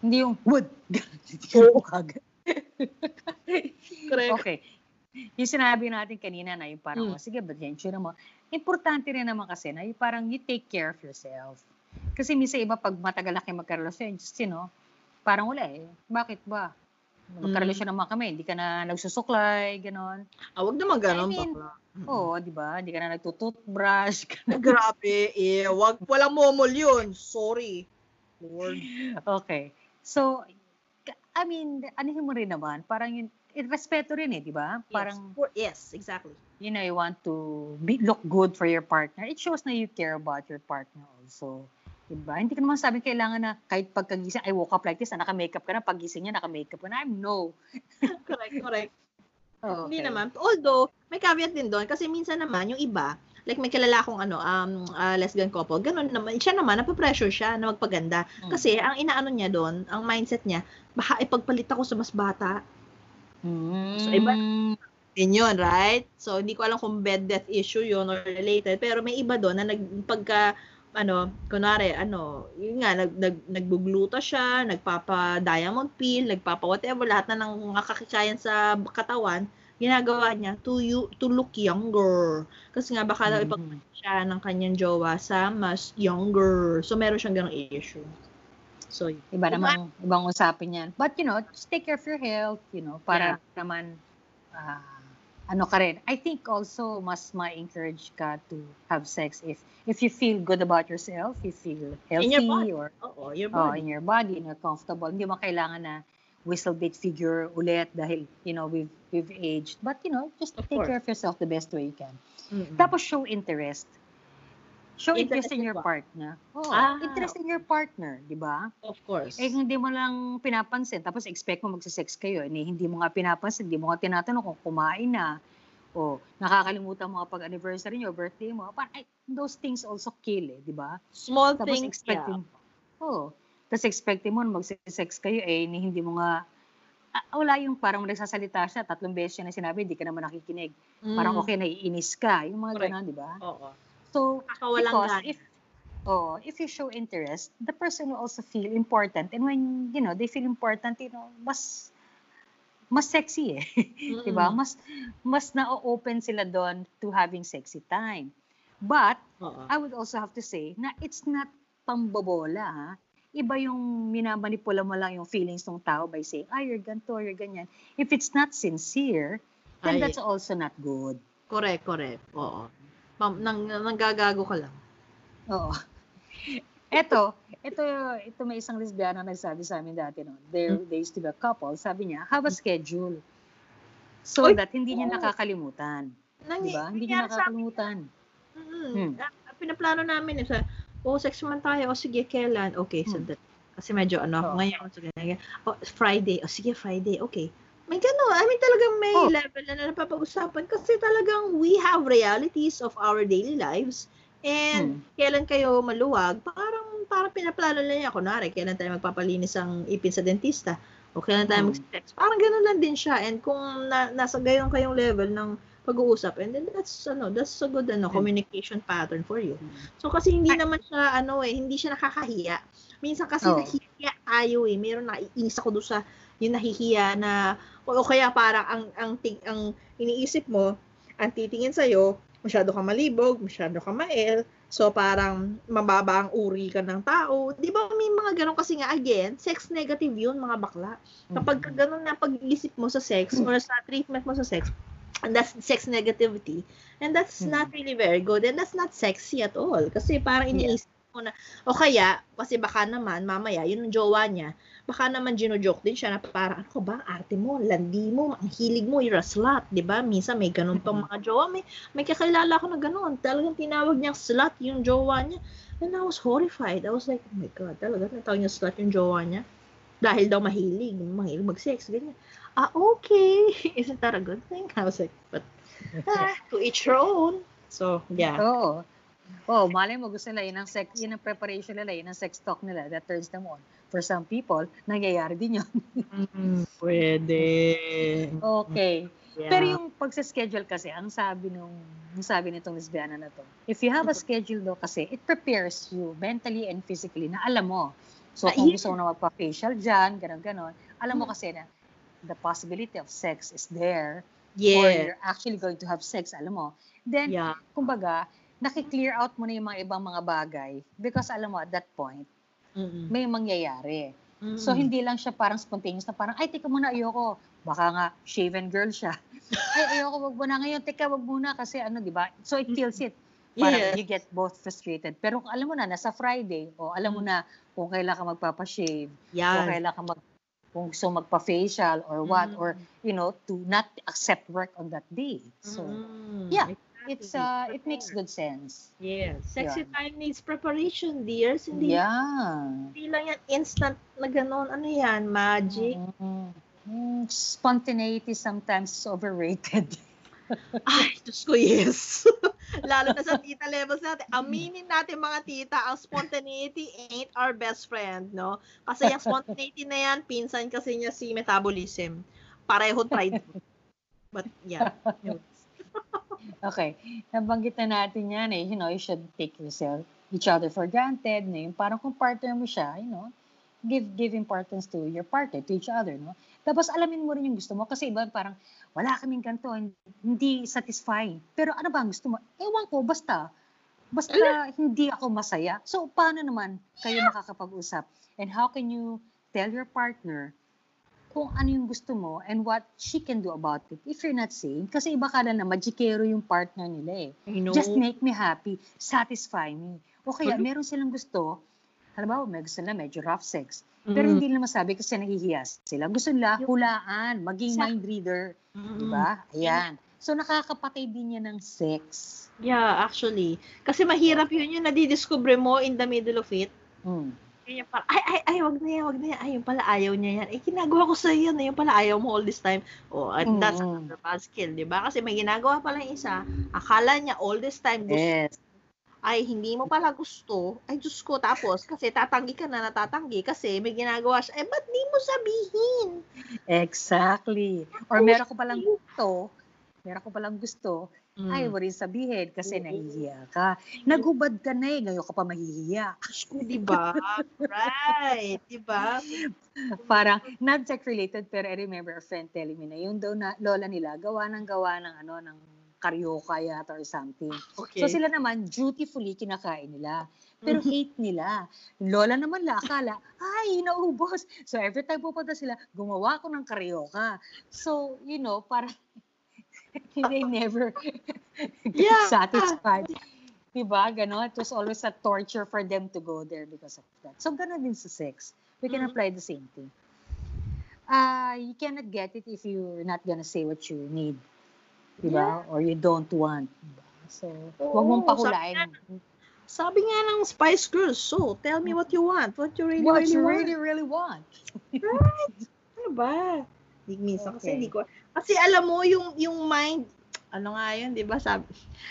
Hindi yung wood. Hindi ka. Correct. Okay. Yung sinabi natin kanina na yung parang, Mm. oh, sige, but yan, mo. Importante rin naman kasi na yung parang you take care of yourself. Kasi minsan iba pag matagal na kayo magkarelasyon, just, you know, parang wala eh. Bakit ba? Magkarelasyon naman kami, hindi ka na nagsusuklay, ganon. Ah, wag naman ganun. I mean, bakla. Mm. Oo, di ba? Hindi ka na nagtututbrush. Grabe, eh. Wag, walang momol yun. Sorry. Lord. okay. So, I mean, anihin mo rin naman, parang yun, respeto rin eh, di ba? Parang, yes, for, yes, exactly. you know, you want to be, look good for your partner. It shows na you care about your partner also. Diba? Hindi ka naman sabi kailangan na kahit pagkagising, I woke up like this, ah, naka-makeup ka na, paggising niya, naka-makeup ka na. I'm no. correct, correct. Oh, Hindi okay. naman. Although, may caveat din doon kasi minsan naman yung iba, like may kilala akong ano, um, ah, lesbian couple, ganun naman, siya naman, napapressure siya na magpaganda. Mm. Kasi ang inaano niya doon, ang mindset niya, baka ipagpalit ako sa mas bata. Mm. So, iba- Din yun, right? So, hindi ko alam kung bed death issue yun or related, pero may iba doon na nagpagka, ano, kunwari, ano, yun nga, nag, nag, nagbugluta siya, nagpapa-diamond pill, nagpapa-whatever, lahat na ng makakikayan sa katawan, ginagawa niya to you to look younger. Kasi nga baka daw Mhm. ipagpalit siya ng kanyang jowa sa mas younger. So meron siyang ganong issue. So. Iba namang, ibang usapin yan. But, you know, just take care of your health, you know, para naman, ah, ano ka rin. I think also, mas ma-encourage ka to have sex if if you feel good about yourself, you feel healthy, In your body. or oo, your oh, body. in your body, and you're comfortable. Hindi mo kailangan na whistle bait figure ulit dahil, you know, we've, we've aged. But, you know, just Of take course. care of yourself the best way you can. Mm-mm. Tapos show interest. Show interest, Interest in in your partner. Oh, Ah. interest in your partner, di ba? of course. Eh, hindi mo lang pinapansin. Tapos expect mo magsisex kayo. Eh, hindi mo nga pinapansin. Hindi mo nga tinatanong kung kumain na. O nakakalimutan mo nga pag anniversary nyo, birthday mo. Parang, ay, those things also kill eh, di ba? Small Tapos things, expecting, oh, tapos expecting mo magsisex kayo eh, ni hindi mo nga, ah, wala yung parang nagsasalita siya, tatlong beses siya na sinabi, hindi ka naman nakikinig. yeah. Parang Mm. okay, naiinis ka. Yung mga Correct. ganon, di ba? Oo. So, Nakakawalang because gana. if oh, if you show interest, the person will also feel important. And when, you know, they feel important, you know, mas mas sexy eh. 'Di ba? Mm-mm. Mas mas na-open sila doon to having sexy time. But Oo. I would also have to say na it's not pambobola ha. Iba yung minamanipula mo lang yung feelings ng tao by saying, ah, you're ganito, you're ganyan. If it's not sincere, then Ay. that's also not good. Correct, correct. Oo. Pam, nang, nanggagago ka lang. Oo. Eto, ito, ito may isang lesbiana nagsabi sa amin dati, no? There, Hmm. they used to be a couple. Sabi niya, have a schedule. So Oy, that hindi niya oo. nakakalimutan. Nang, Di ba? Hindi niya nakakalimutan. Mm, Hmm. ah, Pinaplano namin eh, sa, oh, sex man tayo. O sige, kailan? Okay, so Hmm. that, kasi medyo ano, ngayon, sige, ngayon. Oh, Friday. O sige, Friday. Okay. May gano'n. I mean, talagang may Oh. level na napapag-usapan kasi talagang we have realities of our daily lives. And Hmm. kailan kayo maluwag, parang parang pinaplano lang niya. Kunwari, kailan tayo magpapalinis ang ipin sa dentista. O kailan tayo Hmm. mag-sex. Parang gano'n lang din siya. And kung na, nasa gayon kayong level ng pag-uusap, and then that's, ano, that's a good ano, Hmm. communication pattern for you. Hmm. So kasi hindi naman siya ano eh, hindi siya nakakahiya. Minsan kasi Oo. nahihiya tayo eh. Meron naiinis ako doon sa yung nahihiya na o, kaya parang ang ang ting, ang iniisip mo, ang titingin sa masyado ka malibog, masyado ka mael. So parang mababa ang uri ka ng tao. 'Di ba may mga ganun kasi nga again, sex negative 'yun mga bakla. Kapag ka ganun na pag-iisip mo sa sex or sa treatment mo sa sex, and that's sex negativity. And that's Mhm. not really very good. And that's not sexy at all. Kasi parang iniisip mo na, o kaya, kasi baka naman, mamaya, yun ang jowa niya, baka naman gino-joke din siya na parang, ano ka ba, arte mo, landi mo, ang hilig mo, you're a slut, di ba? Minsan may ganun pang mga jowa. May, may kakilala ko na ganun. Talagang tinawag niyang slut yung jowa niya. And I was horrified. I was like, oh my God, talaga, natawag niya slut yung jowa niya. Dahil daw mahilig, mahilig mag-sex, ganyan. Ah, okay. Isn't that a good thing? I was like, but, ah, to each her own. So, yeah. Oo. Oh, malay mo gusto nila, yun ang sex, yun ang preparation nila, yun ang sex talk nila that turns them on. For some people, nangyayari din yun. Mm, pwede. Okay. Yeah. Pero yung pagsa-schedule kasi, ang sabi nung, ang sabi nitong lesbiana na to, if you have a schedule daw kasi, it prepares you mentally and physically na alam mo. So kung gusto mo na magpa-facial dyan, ganon-ganon, alam mo kasi na the possibility of sex is there or yeah. you're actually going to have sex, alam mo. Then, Yeah. kumbaga, nakiklear out mo na yung mga ibang mga bagay because alam mo, at that point, Mm-mm. may mangyayari. Mm-mm. So, hindi lang siya parang spontaneous na parang, ay, teka muna, ayoko. Baka nga, shaven girl siya. ay, ayoko, wag muna ngayon. Teka, wag muna kasi ano, di ba? So, it kills it. Parang Yes. you get both frustrated. Pero kung alam mo na, nasa Friday, o alam mo na kung kailan ka magpapashave, kung Yeah. kailan ka mag, kung gusto magpa-facial or what, Mm. or, you know, to not accept work on that day. So, Mm, yeah. It's, uh, it makes good sense. Yes. Sexy Yun. time needs preparation, dears. Hindi, Yeah. hindi lang yan instant na gano'n. Ano yan? Magic. Mm. Mm, spontaneity sometimes is overrated. Ay, Diyos ko, yes. Lalo na sa tita levels natin. Aminin natin mga tita, ang spontaneity ain't our best friend, no? Kasi yung spontaneity na yan, pinsan kasi niya si metabolism. Pareho tried. But, yeah. Okay. Nabanggit na natin yan eh. You know, you should take yourself, each other for granted. No? Yung parang kung partner mo siya, you know, give give importance to your partner, to each other, no? Tapos alamin mo rin yung gusto mo kasi iba parang wala kaming ganito, hindi satisfying. Pero ano ba ang gusto mo? Ewan ko, basta basta hindi ako masaya. So paano naman kayo makakapag-usap? And how can you tell your partner kung ano yung gusto mo and what she can do about it if you're not saying. Kasi iba ka na magikero yung partner nila eh. Know. Just make me happy, satisfy me. O kaya meron silang gusto, halimbawa may gusto nila medyo rough sex, pero Mm. hindi nila masabi kasi nahihiya sila. Gusto nila hulaan, maging Sa- mind reader, Mm. di ba? Ayan. So nakakapatay din yan ng sex. Yeah, actually. Kasi mahirap yun yung nadidiscover mo in the middle of it. Mm. Yun yung parang, ay, ay, ay, wag na yan, wag na yan. Ay, yung pala ayaw niya yan. Eh, ginagawa ko sa yan. Yung pala ayaw mo all this time. Oh, and that's Mm. another bad skill, di ba? Kasi may ginagawa pala yung isa, akala niya all this time gusto, Yes. ay, hindi mo pala gusto. Ay, Diyos ko. Tapos, kasi tatanggi ka na natatanggi kasi may ginagawa siya. Eh, ba't di mo sabihin? Exactly. Or meron ko palang gusto, meron ko palang gusto, Mm. ayaw mo rin sabihin kasi Oo. nahihiya ka. Naghubad ka na eh, ngayon ka pa mahihiya. Diyos ko, di ba? right. Di ba? Parang, not tech related, pero I remember a friend telling me na yung daw na lola nila, gawa ng gawa ng ano, ng karyoka yata or something. Okay. So sila naman, dutifully kinakain nila. Pero hate nila. Lola naman la, akala, ay, naubos. So every time pupunta sila, gumawa ko ng karyoka. So, you know, para they never get Yeah. satisfied. Diba? Ganon. It was always a torture for them to go there because of that. So, ganon din sa sex. We can Mhm. apply the same thing. Uh, you cannot get it if you're not gonna say what you need. Diba? Or you don't want. Diba? So, huwag mong pahulain. Sabi nga ng Spice Girls, so, tell me what you want. What you really, what really you want. really, really want. Ano ba? Hindi minsan kasi Okay. hindi ko. Kasi alam mo yung yung mind ano nga yun, 'di ba? Sabi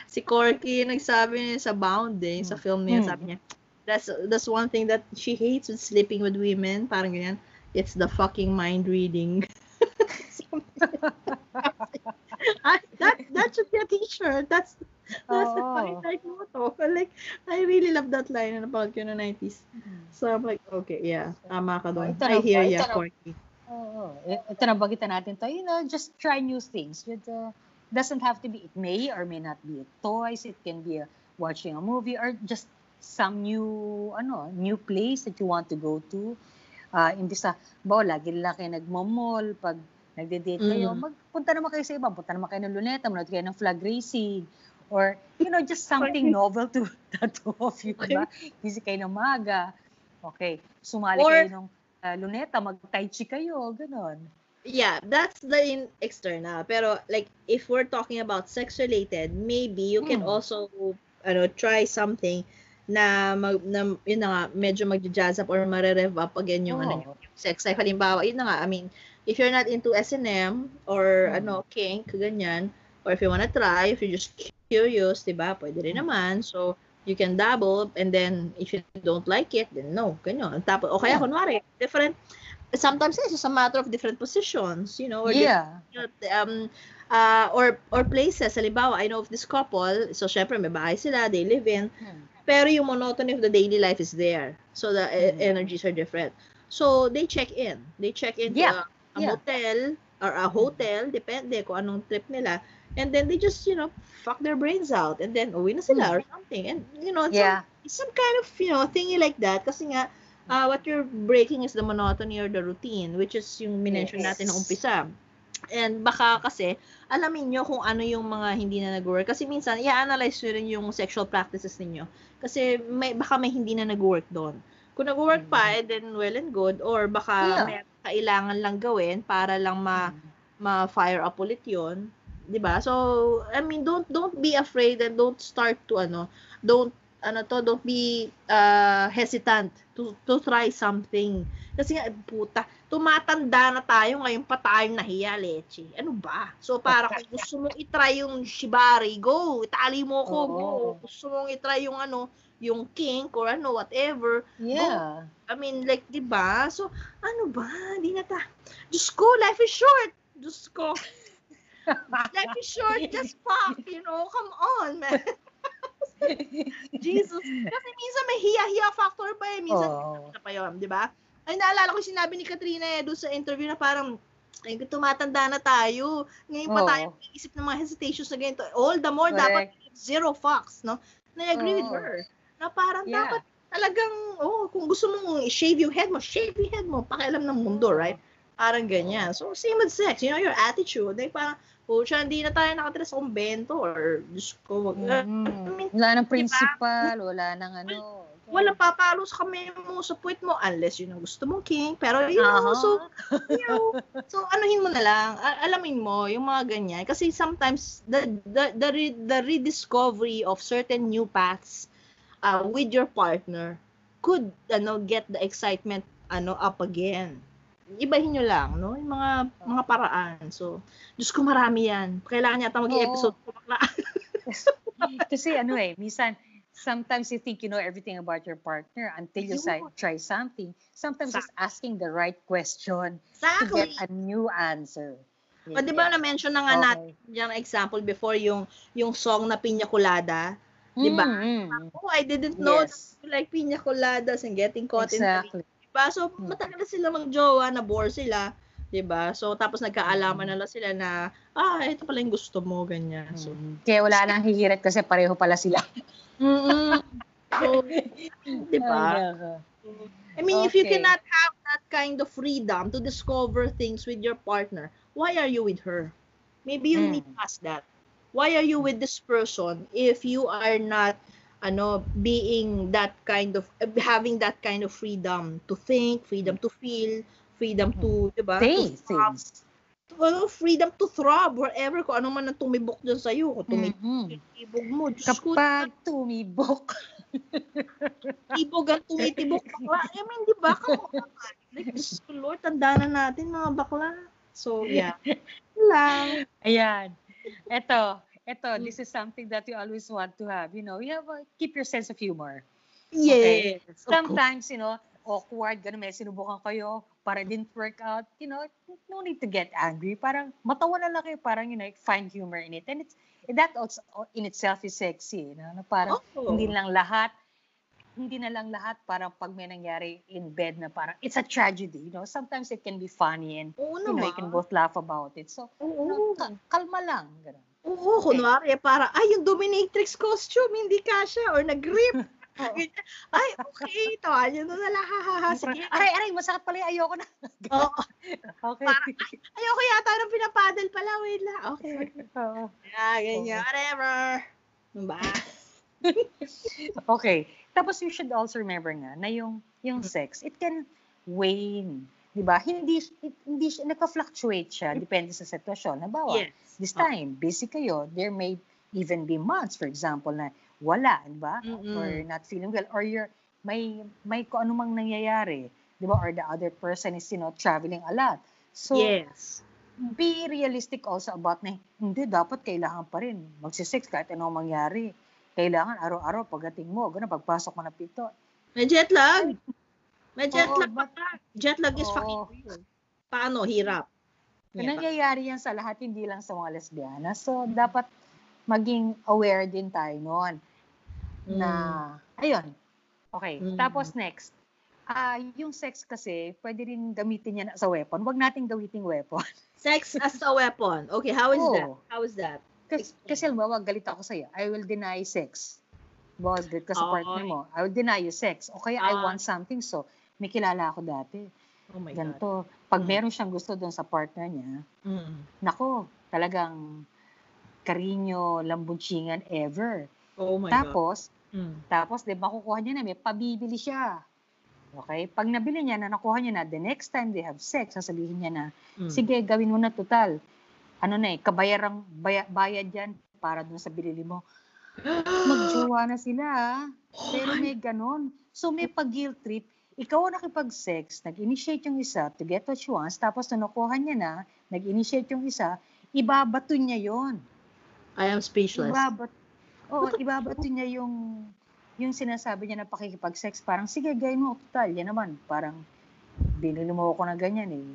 si Corky nagsabi niya sa Bound eh, sa Hmm. film niya, Hmm. sabi niya, that's that's one thing that she hates with sleeping with women, parang ganyan. It's the fucking mind reading. That that should be a t-shirt. That's that's Oo. fine art motto. Like, I really love that line na napanood ko no 90s. So I'm like, okay, yeah, tama ka doon. Ito I hear na- Corky. Oo. I- Ito na bagitan natin to. You know, just try new things. With, uh, doesn't have to be, it may or may not be toys. It can be a, watching a movie or just some new, ano, new place that you want to go to. Uh, imbis na, ba, lagi lang kayo nagmamall, pag nagde-date kayo, Mm. magpunta naman kayo sa iba, punta naman kayo ng luneta, manood kayo ng flag racing, or, you know, just something novel to the two of you, Okay. diba? Busy kayo ng maga. Okay, sumali Or- kayo ng uh, luneta, mag-tai chi kayo, ganon. Yeah, that's the in external. Pero like if we're talking about sex related, maybe you can Hmm. also ano try something na, mag, na yun na nga medyo magja-jazz up or mare-rev up again yung ano Oo. yung sex life. Halimbawa, yun na nga, I mean, if you're not into S&M or Hmm. ano kink ganyan, or if you wanna try, if you're just curious, 'di ba? Pwede rin Hmm. naman. So you can dabble and then if you don't like it, then no, ganyan. Tapos o kaya Yeah. kunwari, different sometimes it's just a matter of different positions, you know, or Yeah. um uh or or places. Halimbawa, I know of this couple, so syempre may bahay sila, they live in, Hmm. pero yung monotony of the daily life is there. So the e- Mhm. energies are different. So they check in. They check into Yeah. a, a Yeah. motel or a hotel, depende kung anong trip nila. And then they just, you know, fuck their brains out and then uwi na sila or something. And you know, it's Yeah. some, some kind of, you know, thingy like that kasi nga uh, what you're breaking is the monotony or the routine, which is yung minention Yes. natin ng umpisa. And baka kasi, alamin nyo kung ano yung mga hindi na nag-work. Kasi minsan, i-analyze nyo rin yung sexual practices ninyo. Kasi may, baka may hindi na nag-work doon. Kung nag-work pa, eh, then well and good. Or baka Mm-hmm. Yeah. may kailangan lang gawin para lang ma, ma-fire up ulit yun. 'di ba? So, I mean, don't don't be afraid and don't start to ano, don't ano to, don't be uh, hesitant to to try something. Kasi nga, puta, tumatanda na tayo, ngayon pa tayo nahiya, leche. Ano ba? So, para kung gusto mong itry yung shibari, go, itali mo ko, go. Oo. Gusto mong itry yung ano, yung kink or ano, whatever. Yeah. I mean, like, di ba? So, ano ba? Hindi na ta. Diyos ko, life is short. Diyos ko. life is short, just fuck, you know? Come on, man. Jesus. Kasi minsan may hiya-hiya factor pa eh. Minsan, na pa yun, di ba? Ay, naalala ko sinabi ni Katrina eh, doon sa interview na parang, ay, tumatanda na tayo. Ngayon pa Oo. tayo isip ng mga hesitations na ganito. All the more, dapat Correct. zero fucks, no? Na I agree with Oo. her. Na parang Yeah. dapat talagang, oh, kung gusto mong i-shave yung head mo, shave yung head mo, pakialam ng mundo, right? Parang ganyan. So, same with sex, you know, your attitude. Like, parang, oh, siya, hindi na tayo nakatira sa kumbento or, Diyos ko, wag, Mhm. Wala nang principal, wala nang ano. wala papalo sa kamay mo, sa puwit mo, unless yun ang gusto mong king. Pero, you know, Aha. so, you know, so, anuhin mo na lang, alamin mo, yung mga ganyan. Kasi sometimes, the, the, the, re- the rediscovery of certain new paths uh, with your partner could, ano, get the excitement, ano, up again. Ibahin nyo lang, no? Yung mga, mga paraan. So, Diyos ko, marami yan. Kailangan yata mag-episode ko. Kasi ano eh, minsan, sometimes you think you know everything about your partner until you si- try something. Sometimes just asking the right question to Exactly. get a new answer. O, di ba na-mention na nga natin Okay. yung example before yung yung song na Piña Colada. Di ba? Mm, mm. Oh, I didn't know Yes. that you like Piña Coladas and getting caught in Exactly. Di ba? So, Hmm. matagal na sila mag-jowa, na-bore sila. Di ba? So, tapos nagkaalaman na lang sila na, ah, ito pala yung gusto mo, ganyan. So, Mm. Kaya wala nang hihirit kasi pareho pala sila. mm so di ba? Ay, nako. I mean, if you Okay. cannot have that kind of freedom to discover things with your partner, why are you with her? Maybe you Mm. need to ask that. Why are you with this person if you are not ano being that kind of having that kind of freedom to think, freedom to feel, freedom to, 'di ba? Say To throb. Ano, freedom to throb wherever ko ano man ang tumibok diyan sa iyo, kung Mhm. tumitibok mo, Diyos ko, Kapag tumibok. tibog ang tumitibok bakla. I mean, di ba? On. Like, Diyos ko, Lord, tanda na natin mga bakla. So, yeah. Lang. Ayan. Ito, ito, this is something that you always want to have. You know, you have a, keep your sense of humor. Yes. course. Sometimes, you know, awkward, ganun, may sinubukan kayo, para didn't work out, you know, no need to get angry. Parang matawa na lang kayo, parang, you know, find humor in it. And it's, that also in itself is sexy, you know, na parang Oo. hindi lang lahat, hindi na lang lahat parang pag may nangyari in bed na parang it's a tragedy, you know. Sometimes it can be funny and Oo you know, you can both laugh about it. So, you know, kalma lang, ganun. Oo, kunwari, para, ay, yung dominatrix costume, hindi kasha, or nag-grip. ay, okay, ito, yun na lang, ha, ha, ha, sige. Aray, aray, masakit pala yung ayoko na. Oo. Okay. Ayoko yata nang pinapaddle pala, wait lang. Okay, okay. Oo. Yeah, ganyan, whatever. Ba? Okay. Tapos you should also remember nga na yung yung sex, it can wane. 'Di ba? Hindi hindi siya naka-fluctuate siya depende sa sitwasyon. Halimbawa, Yes. this Oh. time busy kayo, there may even be months for example na wala, 'di ba? Mm-mm. Or not feeling well or you're may may kung anumang nangyayari, 'di ba? Or the other person is you know traveling a lot. So yes. be realistic also about na hindi dapat kailangan pa rin magsisex kahit anong mangyari. Kailangan araw-araw pagdating mo, ganun pagpasok mo ng pinto. May jet lag. May jet lag pa. but-. Jet lag is Oo. fucking real. Paano? Hirap. Yeah. Nangyayari yan sa lahat, hindi lang sa mga lesbiana. So, dapat maging aware din tayo noon na, ayun. Okay, Mm. tapos next. Ah, yung sex kasi, pwede rin gamitin yan as a weapon. Huwag nating gamitin weapon. Sex as a weapon. Okay, how is that? Oo. How is that? Kasi, kasi halimbawa, galit ako sa'yo, I will deny sex. Bawa, galit ka sa Ay. partner mo, I will deny you sex. O kaya, I Ah. want something, so, may kilala ako dati. Oh my God. Ganito. Pag Mm. meron siyang gusto doon sa partner niya, Mm. nako, talagang karinyo, lambuncingan ever. Oh my God. tapos, Mm. tapos, di ba, kukuha niya na, may pabibili siya. Okay? Pag nabili niya na, nakuha niya na, the next time they have sex, sasabihin niya na, Mm. sige, gawin mo na total. Ano na eh, kabayarang baya, bayad yan para dun sa binili mo. Magjowa na sila. ah. Pero may ganon. So may pag-guilt trip. Ikaw ang nakipag-sex, nag-initiate yung isa to get what she wants, tapos nung nakuha niya na, nag-initiate yung isa, ibabato niya yon. I am speechless. Ibabat, oo, ibabato niya yung yung sinasabi niya na pakikipag-sex, parang sige, gawin mo, total, yan naman, parang binili mo ako na ganyan eh.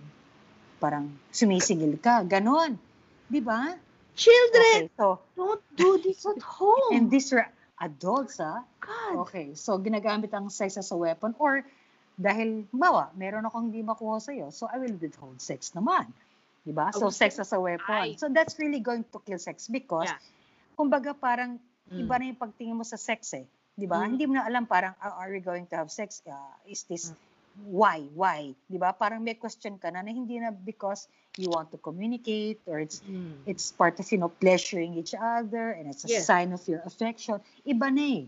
Parang sumisigil ka, ganon. Di ba? Children, Okay, so, don't do this at home. and these are adults, ah. God. Okay, so ginagamit ang sex as a weapon or dahil, bawa, meron akong hindi makuha sa'yo, so I will withhold sex naman. Diba? So, Okay. sex as a weapon. Ay. So, that's really going to kill sex because, Yeah. kumbaga parang, Mm. iba na yung pagtingin mo sa sex eh. Di ba? Mm. Hindi mo na alam parang, ah, are we going to have sex? Uh, is this, Mm. why? Why? Di ba? Parang may question ka na na hindi na because you want to communicate or it's Mm. it's part of, you know, pleasuring each other and it's a Yes. sign of your affection. Iba na eh.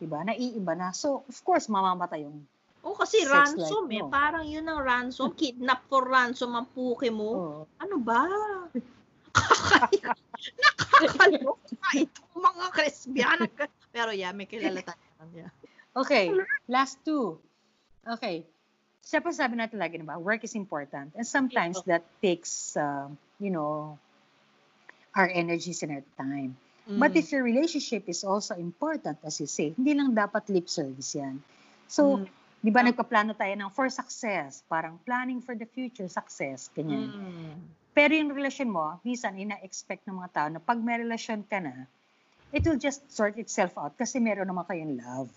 Diba? Naiiba na. So, of course, mamamatay yung Oh, kasi Sex ransom life eh. mo. Parang yun ang ransom. Kidnap for ransom ang puke mo. oh, Ano ba? Nakakaloka itong mga Krispiana. Pero yeah, may kilala tayo. Yeah. Okay, last two. Okay. Siyempre sabi natin lagi na ba, work is important. And sometimes that takes, uh, you know, our energies and our time. But Mm. if your relationship is also important, as you say, hindi lang dapat lip service yan. So, Mm. Di ba Ah. nagpaplano tayo ng for success, parang planning for the future success, ganyan. Mm. Pero yung relasyon mo, minsan ina-expect ng mga tao na pag may relasyon ka na, it will just sort itself out kasi meron naman kayong love.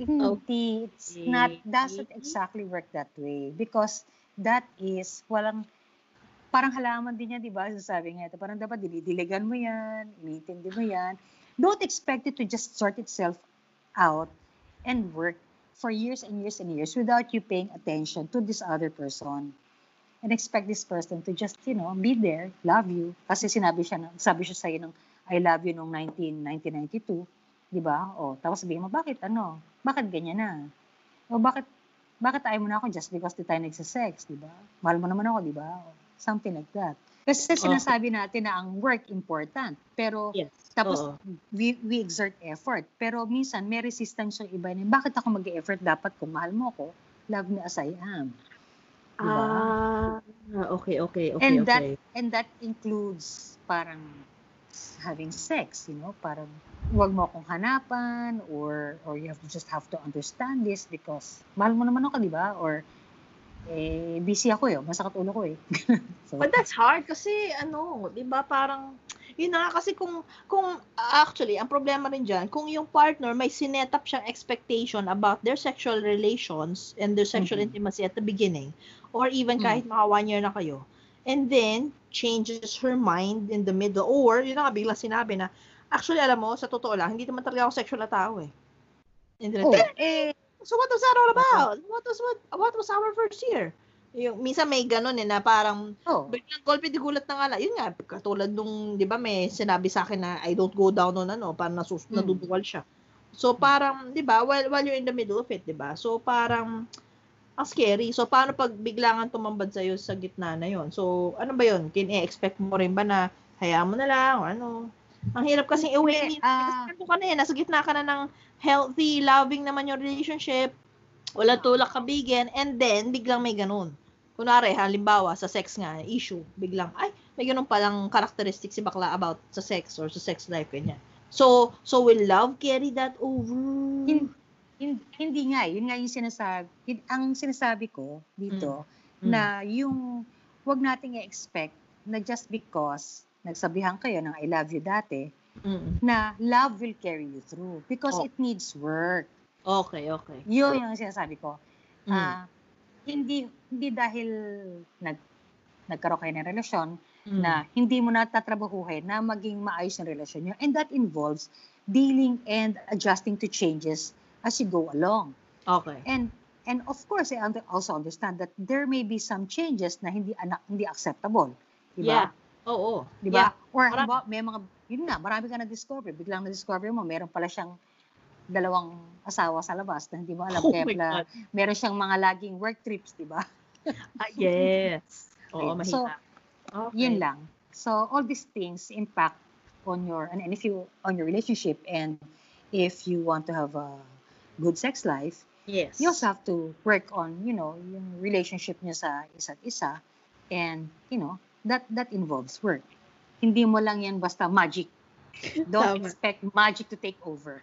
Hindi, it's not, doesn't exactly work that way because that is, walang, parang halaman din yan, di ba? Sasabi nga ito, parang dapat dinidiligan mo yan, inintindi mo yan. Don't expect it to just sort itself out and work for years and years and years without you paying attention to this other person and expect this person to just, you know, be there, love you. Kasi sinabi siya, sabi siya sa'yo ng I love you nung 19, 1992, di ba? O, tapos sabihin mo, bakit ano? Bakit ganyan na? O bakit, bakit ayaw mo na ako just because di tayo nagsisex, di ba? Mahal mo naman ako, di ba? Something like that. Kasi sinasabi natin na ang work important, pero Yes. tapos Oo. we, we exert effort. Pero minsan may resistance yung iba na, bakit ako mag-effort? Dapat kung mahal mo ako, love me as I am. Diba? Ah, okay, okay, okay, And okay. that and that includes parang having sex, you know, parang wag mo akong hanapan or or you have to just have to understand this because mahal mo naman ako, di ba? Or eh busy ako eh, masakit ulo ko eh. so, But that's hard kasi ano, 'di ba parang yun na nga, kasi kung kung actually ang problema rin diyan, kung yung partner may sinet up siyang expectation about their sexual relations and their sexual Mhm. intimacy at the beginning or even Mm. kahit mga one year na kayo and then changes her mind in the middle or yun na nga bigla sinabi na actually alam mo sa totoo lang hindi naman talaga ako sexual na tao eh. Then, oh, eh, So what was that all about? What was what what was our first year? Yung minsan may ganun eh na parang oh, biglang golpe di gulat na nga. Yun nga katulad nung 'di ba may sinabi sa akin na I don't go down on ano, parang nasus Hmm. naduduwal siya. So parang 'di ba while while you're in the middle of it, 'di ba? So parang ang scary. So paano pag biglangan tumambad sa sa gitna na 'yon? So ano ba 'yon? Kin-expect mo rin ba na hayaan mo na lang o ano? Ang hirap kasi i-uwi Hindi, ah. kasi ka na eh, nasa gitna ka na ng healthy, loving naman yung relationship, wala tulak kabigin, and then, biglang may ganun. Kunwari, halimbawa, sa sex nga, issue, biglang, ay, may ganun palang characteristic si bakla about sa sex or sa sex life, ganyan. So, so will love carry that over? hin- hin- hindi nga, eh. yun nga yung sinasabi, ang sinasabi ko dito, Mm. na yung wag nating i-expect na just because nagsabihan kayo ng I love you dati, Mm. na love will carry you through because Oh. it needs work. Okay, okay. Yun yung sinasabi ko. Mm. Ah, hindi hindi dahil nag nagkaroon kayo ng relasyon Mm. na hindi mo natatrabahuhin na maging maayos yung relasyon nyo. And that involves dealing and adjusting to changes as you go along. Okay. And and of course, I also understand that there may be some changes na hindi anak hindi acceptable. Di Yeah. Oo. Di ba? Or Marami. halimbawa, may mga, yun nga, marami ka na-discover. Biglang na-discover mo, meron pala siyang dalawang asawa sa labas na hindi mo alam. Oh kaya pala, God. meron siyang mga laging work trips, di ba? Ah, yes. Oo, So, mahirap. Okay. Yun lang. So, all these things impact on your and, and if you on your relationship and if you want to have a good sex life, Yes. you also have to work on, you know, yung relationship niyo sa isa't isa. And, you know, that that involves work. Hindi mo lang yan basta magic. Don't Tama. expect magic to take over.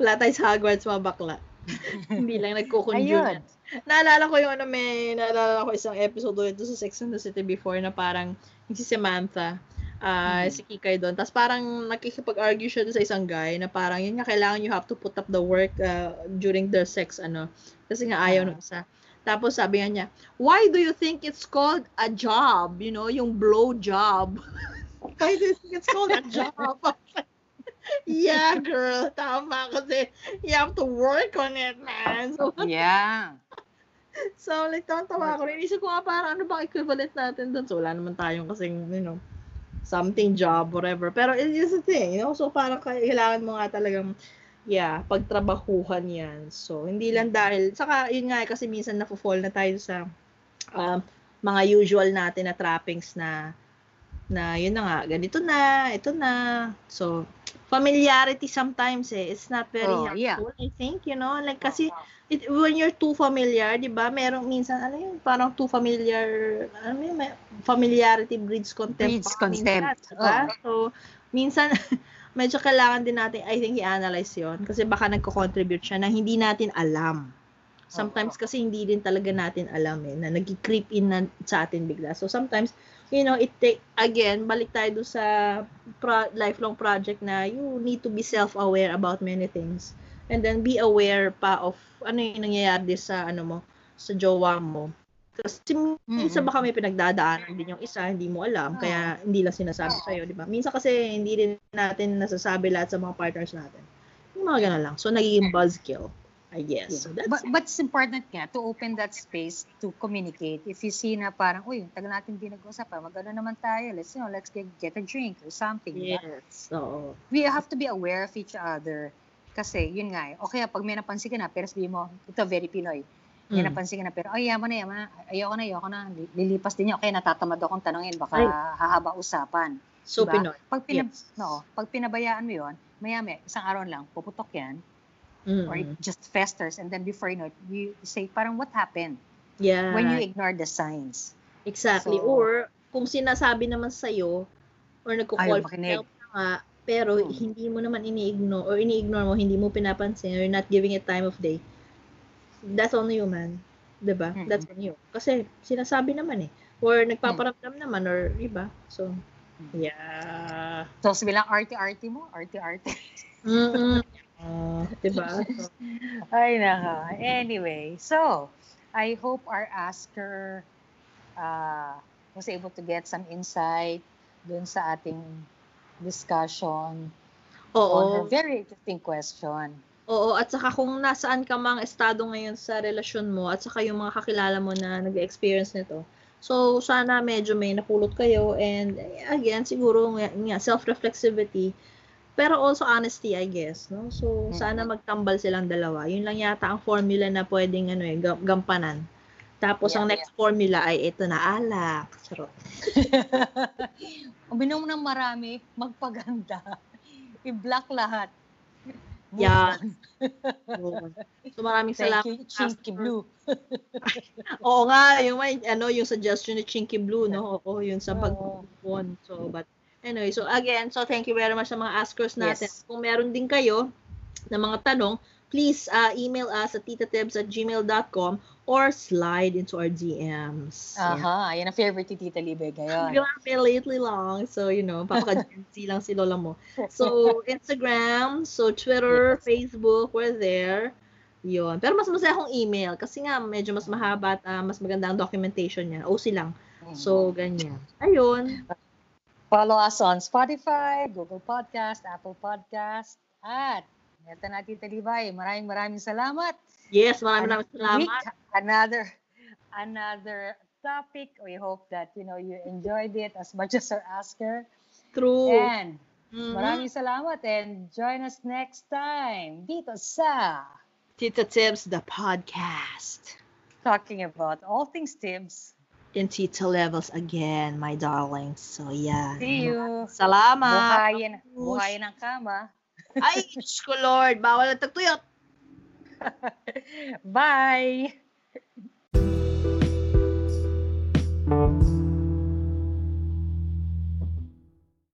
Wala tayo sa Hogwarts mga bakla. Hindi lang nagkukonjure. Ayun. Naalala ko yung ano, may naalala ko isang episode doon sa Sex and the City before na parang si Samantha, ah Mhm. si Kikay doon. Tapos parang nakikipag-argue siya doon sa isang guy na parang yun nga kailangan you have to put up the work ah, during their sex ano. Kasi nga ayaw Ah. nung isa. Tapos sabi nga niya, why do you think it's called a job? You know, yung blow job. why do you think it's called a job? yeah, girl. Tama kasi you have to work on it, man. So, Yeah. So, like, tawa ako. Inisip ko nga parang ano bang equivalent natin doon. So, wala naman tayong kasing, you know, something job, whatever. Pero it is a thing, you know? So, parang kailangan mo nga talagang, yeah, pagtrabahuhan yan. So, hindi lang dahil, saka, yun nga, eh, kasi minsan na-fall na tayo sa um, mga usual natin na trappings na, na, yun na nga, ganito na, ito na. So, familiarity sometimes eh, it's not very Oh, yeah. helpful, I think, you know? Like, kasi, it, when you're too familiar, 'di ba? Merong minsan ano yun, parang too familiar, ano yun, familiarity breeds contempt. Breeds minsan, contempt. ba? Oo. So minsan medyo kailangan din natin I think i-analyze 'yon kasi baka nagko-contribute siya na hindi natin alam. Sometimes kasi hindi din talaga natin alam eh, na nag-creep in na, sa atin bigla. So sometimes, you know, it take, again, balik tayo doon sa pro- lifelong project na you need to be self-aware about many things. And then be aware pa of ano yung nangyayari sa ano mo, sa jowa mo. Kasi minsan baka may pinagdadaanan din yung isa, hindi mo alam, kaya hindi lang sinasabi Oo. sa'yo, di ba? Minsan kasi hindi din natin nasasabi lahat sa mga partners natin. Yung mga ganun lang. So, nagiging buzzkill, I guess. So, that's but, but it's important nga to open that space to communicate. If you see na parang, uy, tagal natin di nag-usapan, magano naman tayo, let's, you know, let's get, get a drink or something. Yes. Oo. We have to be aware of each other. Kasi, yun nga eh. Okay, pag may napansin ka na, pero sabihin mo, ito very Pinoy. Mm. napansin ka na, pero, ay, yaman na, yaman na. Ayoko na, ayoko na. Li- Lilipas din yun. Okay, natatamad akong tanongin. Baka Ay. hahaba usapan. So, Diba? Pinoy. Pag, pinab- Yes. no, pag pinabayaan mo yun, maya maya, isang araw lang, puputok yan. Mm. Or it just festers. And then before you know it, you say, parang what happened? Yeah. When you ignore the signs. Exactly. So- Or, kung sinasabi naman sa'yo, or nagko-call for help na nga, pero Hmm. hindi mo naman ini-ignore, or ini-ignore mo, hindi mo pinapansin, or not giving it time of day, that's on you, man. 'Di ba? Mm-mm. That's on you. Kasi, sinasabi naman eh. Or, nagpaparamdam naman, or iba. So, yeah. So, bilang arty-arty mo, arty-arty. Mm-mm. Ah, 'di ba? So, Ay, naka. Anyway, so, I hope our asker uh, was able to get some insight dun sa ating discussion on her oo. very interesting question. Oo, at saka kung nasaan ka mang estado ngayon sa relasyon mo, at saka yung mga kakilala mo na nag-experience nito, so sana medyo may napulot kayo, and again, siguro nga, nga, self-reflexivity, pero also honesty, I guess, no? So, sana magtambal silang dalawa. Yun lang yata ang formula na pwedeng ano eh, gam- gampanan. Tapos, ang Yeah, next formula ay ito na alak. Charot. Uminom ng marami, magpaganda. I-block lahat. Move. Oo. So, maraming Thank salamat. you, Chinky Blue. Oo nga, yung may, ano, yung suggestion ni Chinky Blue, no? Oo, yun sa pag on. So, but, anyway, so again, so thank you very much sa mga askers natin. Yes. Kung meron din kayo na mga tanong, please uh, email us at titatibs at gmail.com or slide into our DMs. Yeah. Aha, yan ang favorite ni Tita Libe ngayon. Grabe, lately lang. So, you know, papaka-Gen Z lang si lola mo. So, Instagram, so Twitter, Yes. Facebook, we're there. Yun. Pero mas masaya akong email kasi nga medyo mas mahaba at ah, mas maganda ang documentation niya. OC lang. So, ganyan. Ayun. Follow us on Spotify, Google Podcast, Apple Podcast, at eto na Tita Libay. Maraming maraming salamat. Yes, maraming maraming Another salamat. Another, another topic. We hope that, you know, you enjoyed it as much as our asker. True. And Mhm. maraming salamat and join us next time dito sa Tita Tips, the podcast. Talking about all things Tibbs. in Tita levels again, my darlings. So, yeah. See you. Salamat. Buhayin, buhayin ang kama. Ay, Diyos ko Lord. Bawal ang tagtuyot. Bye!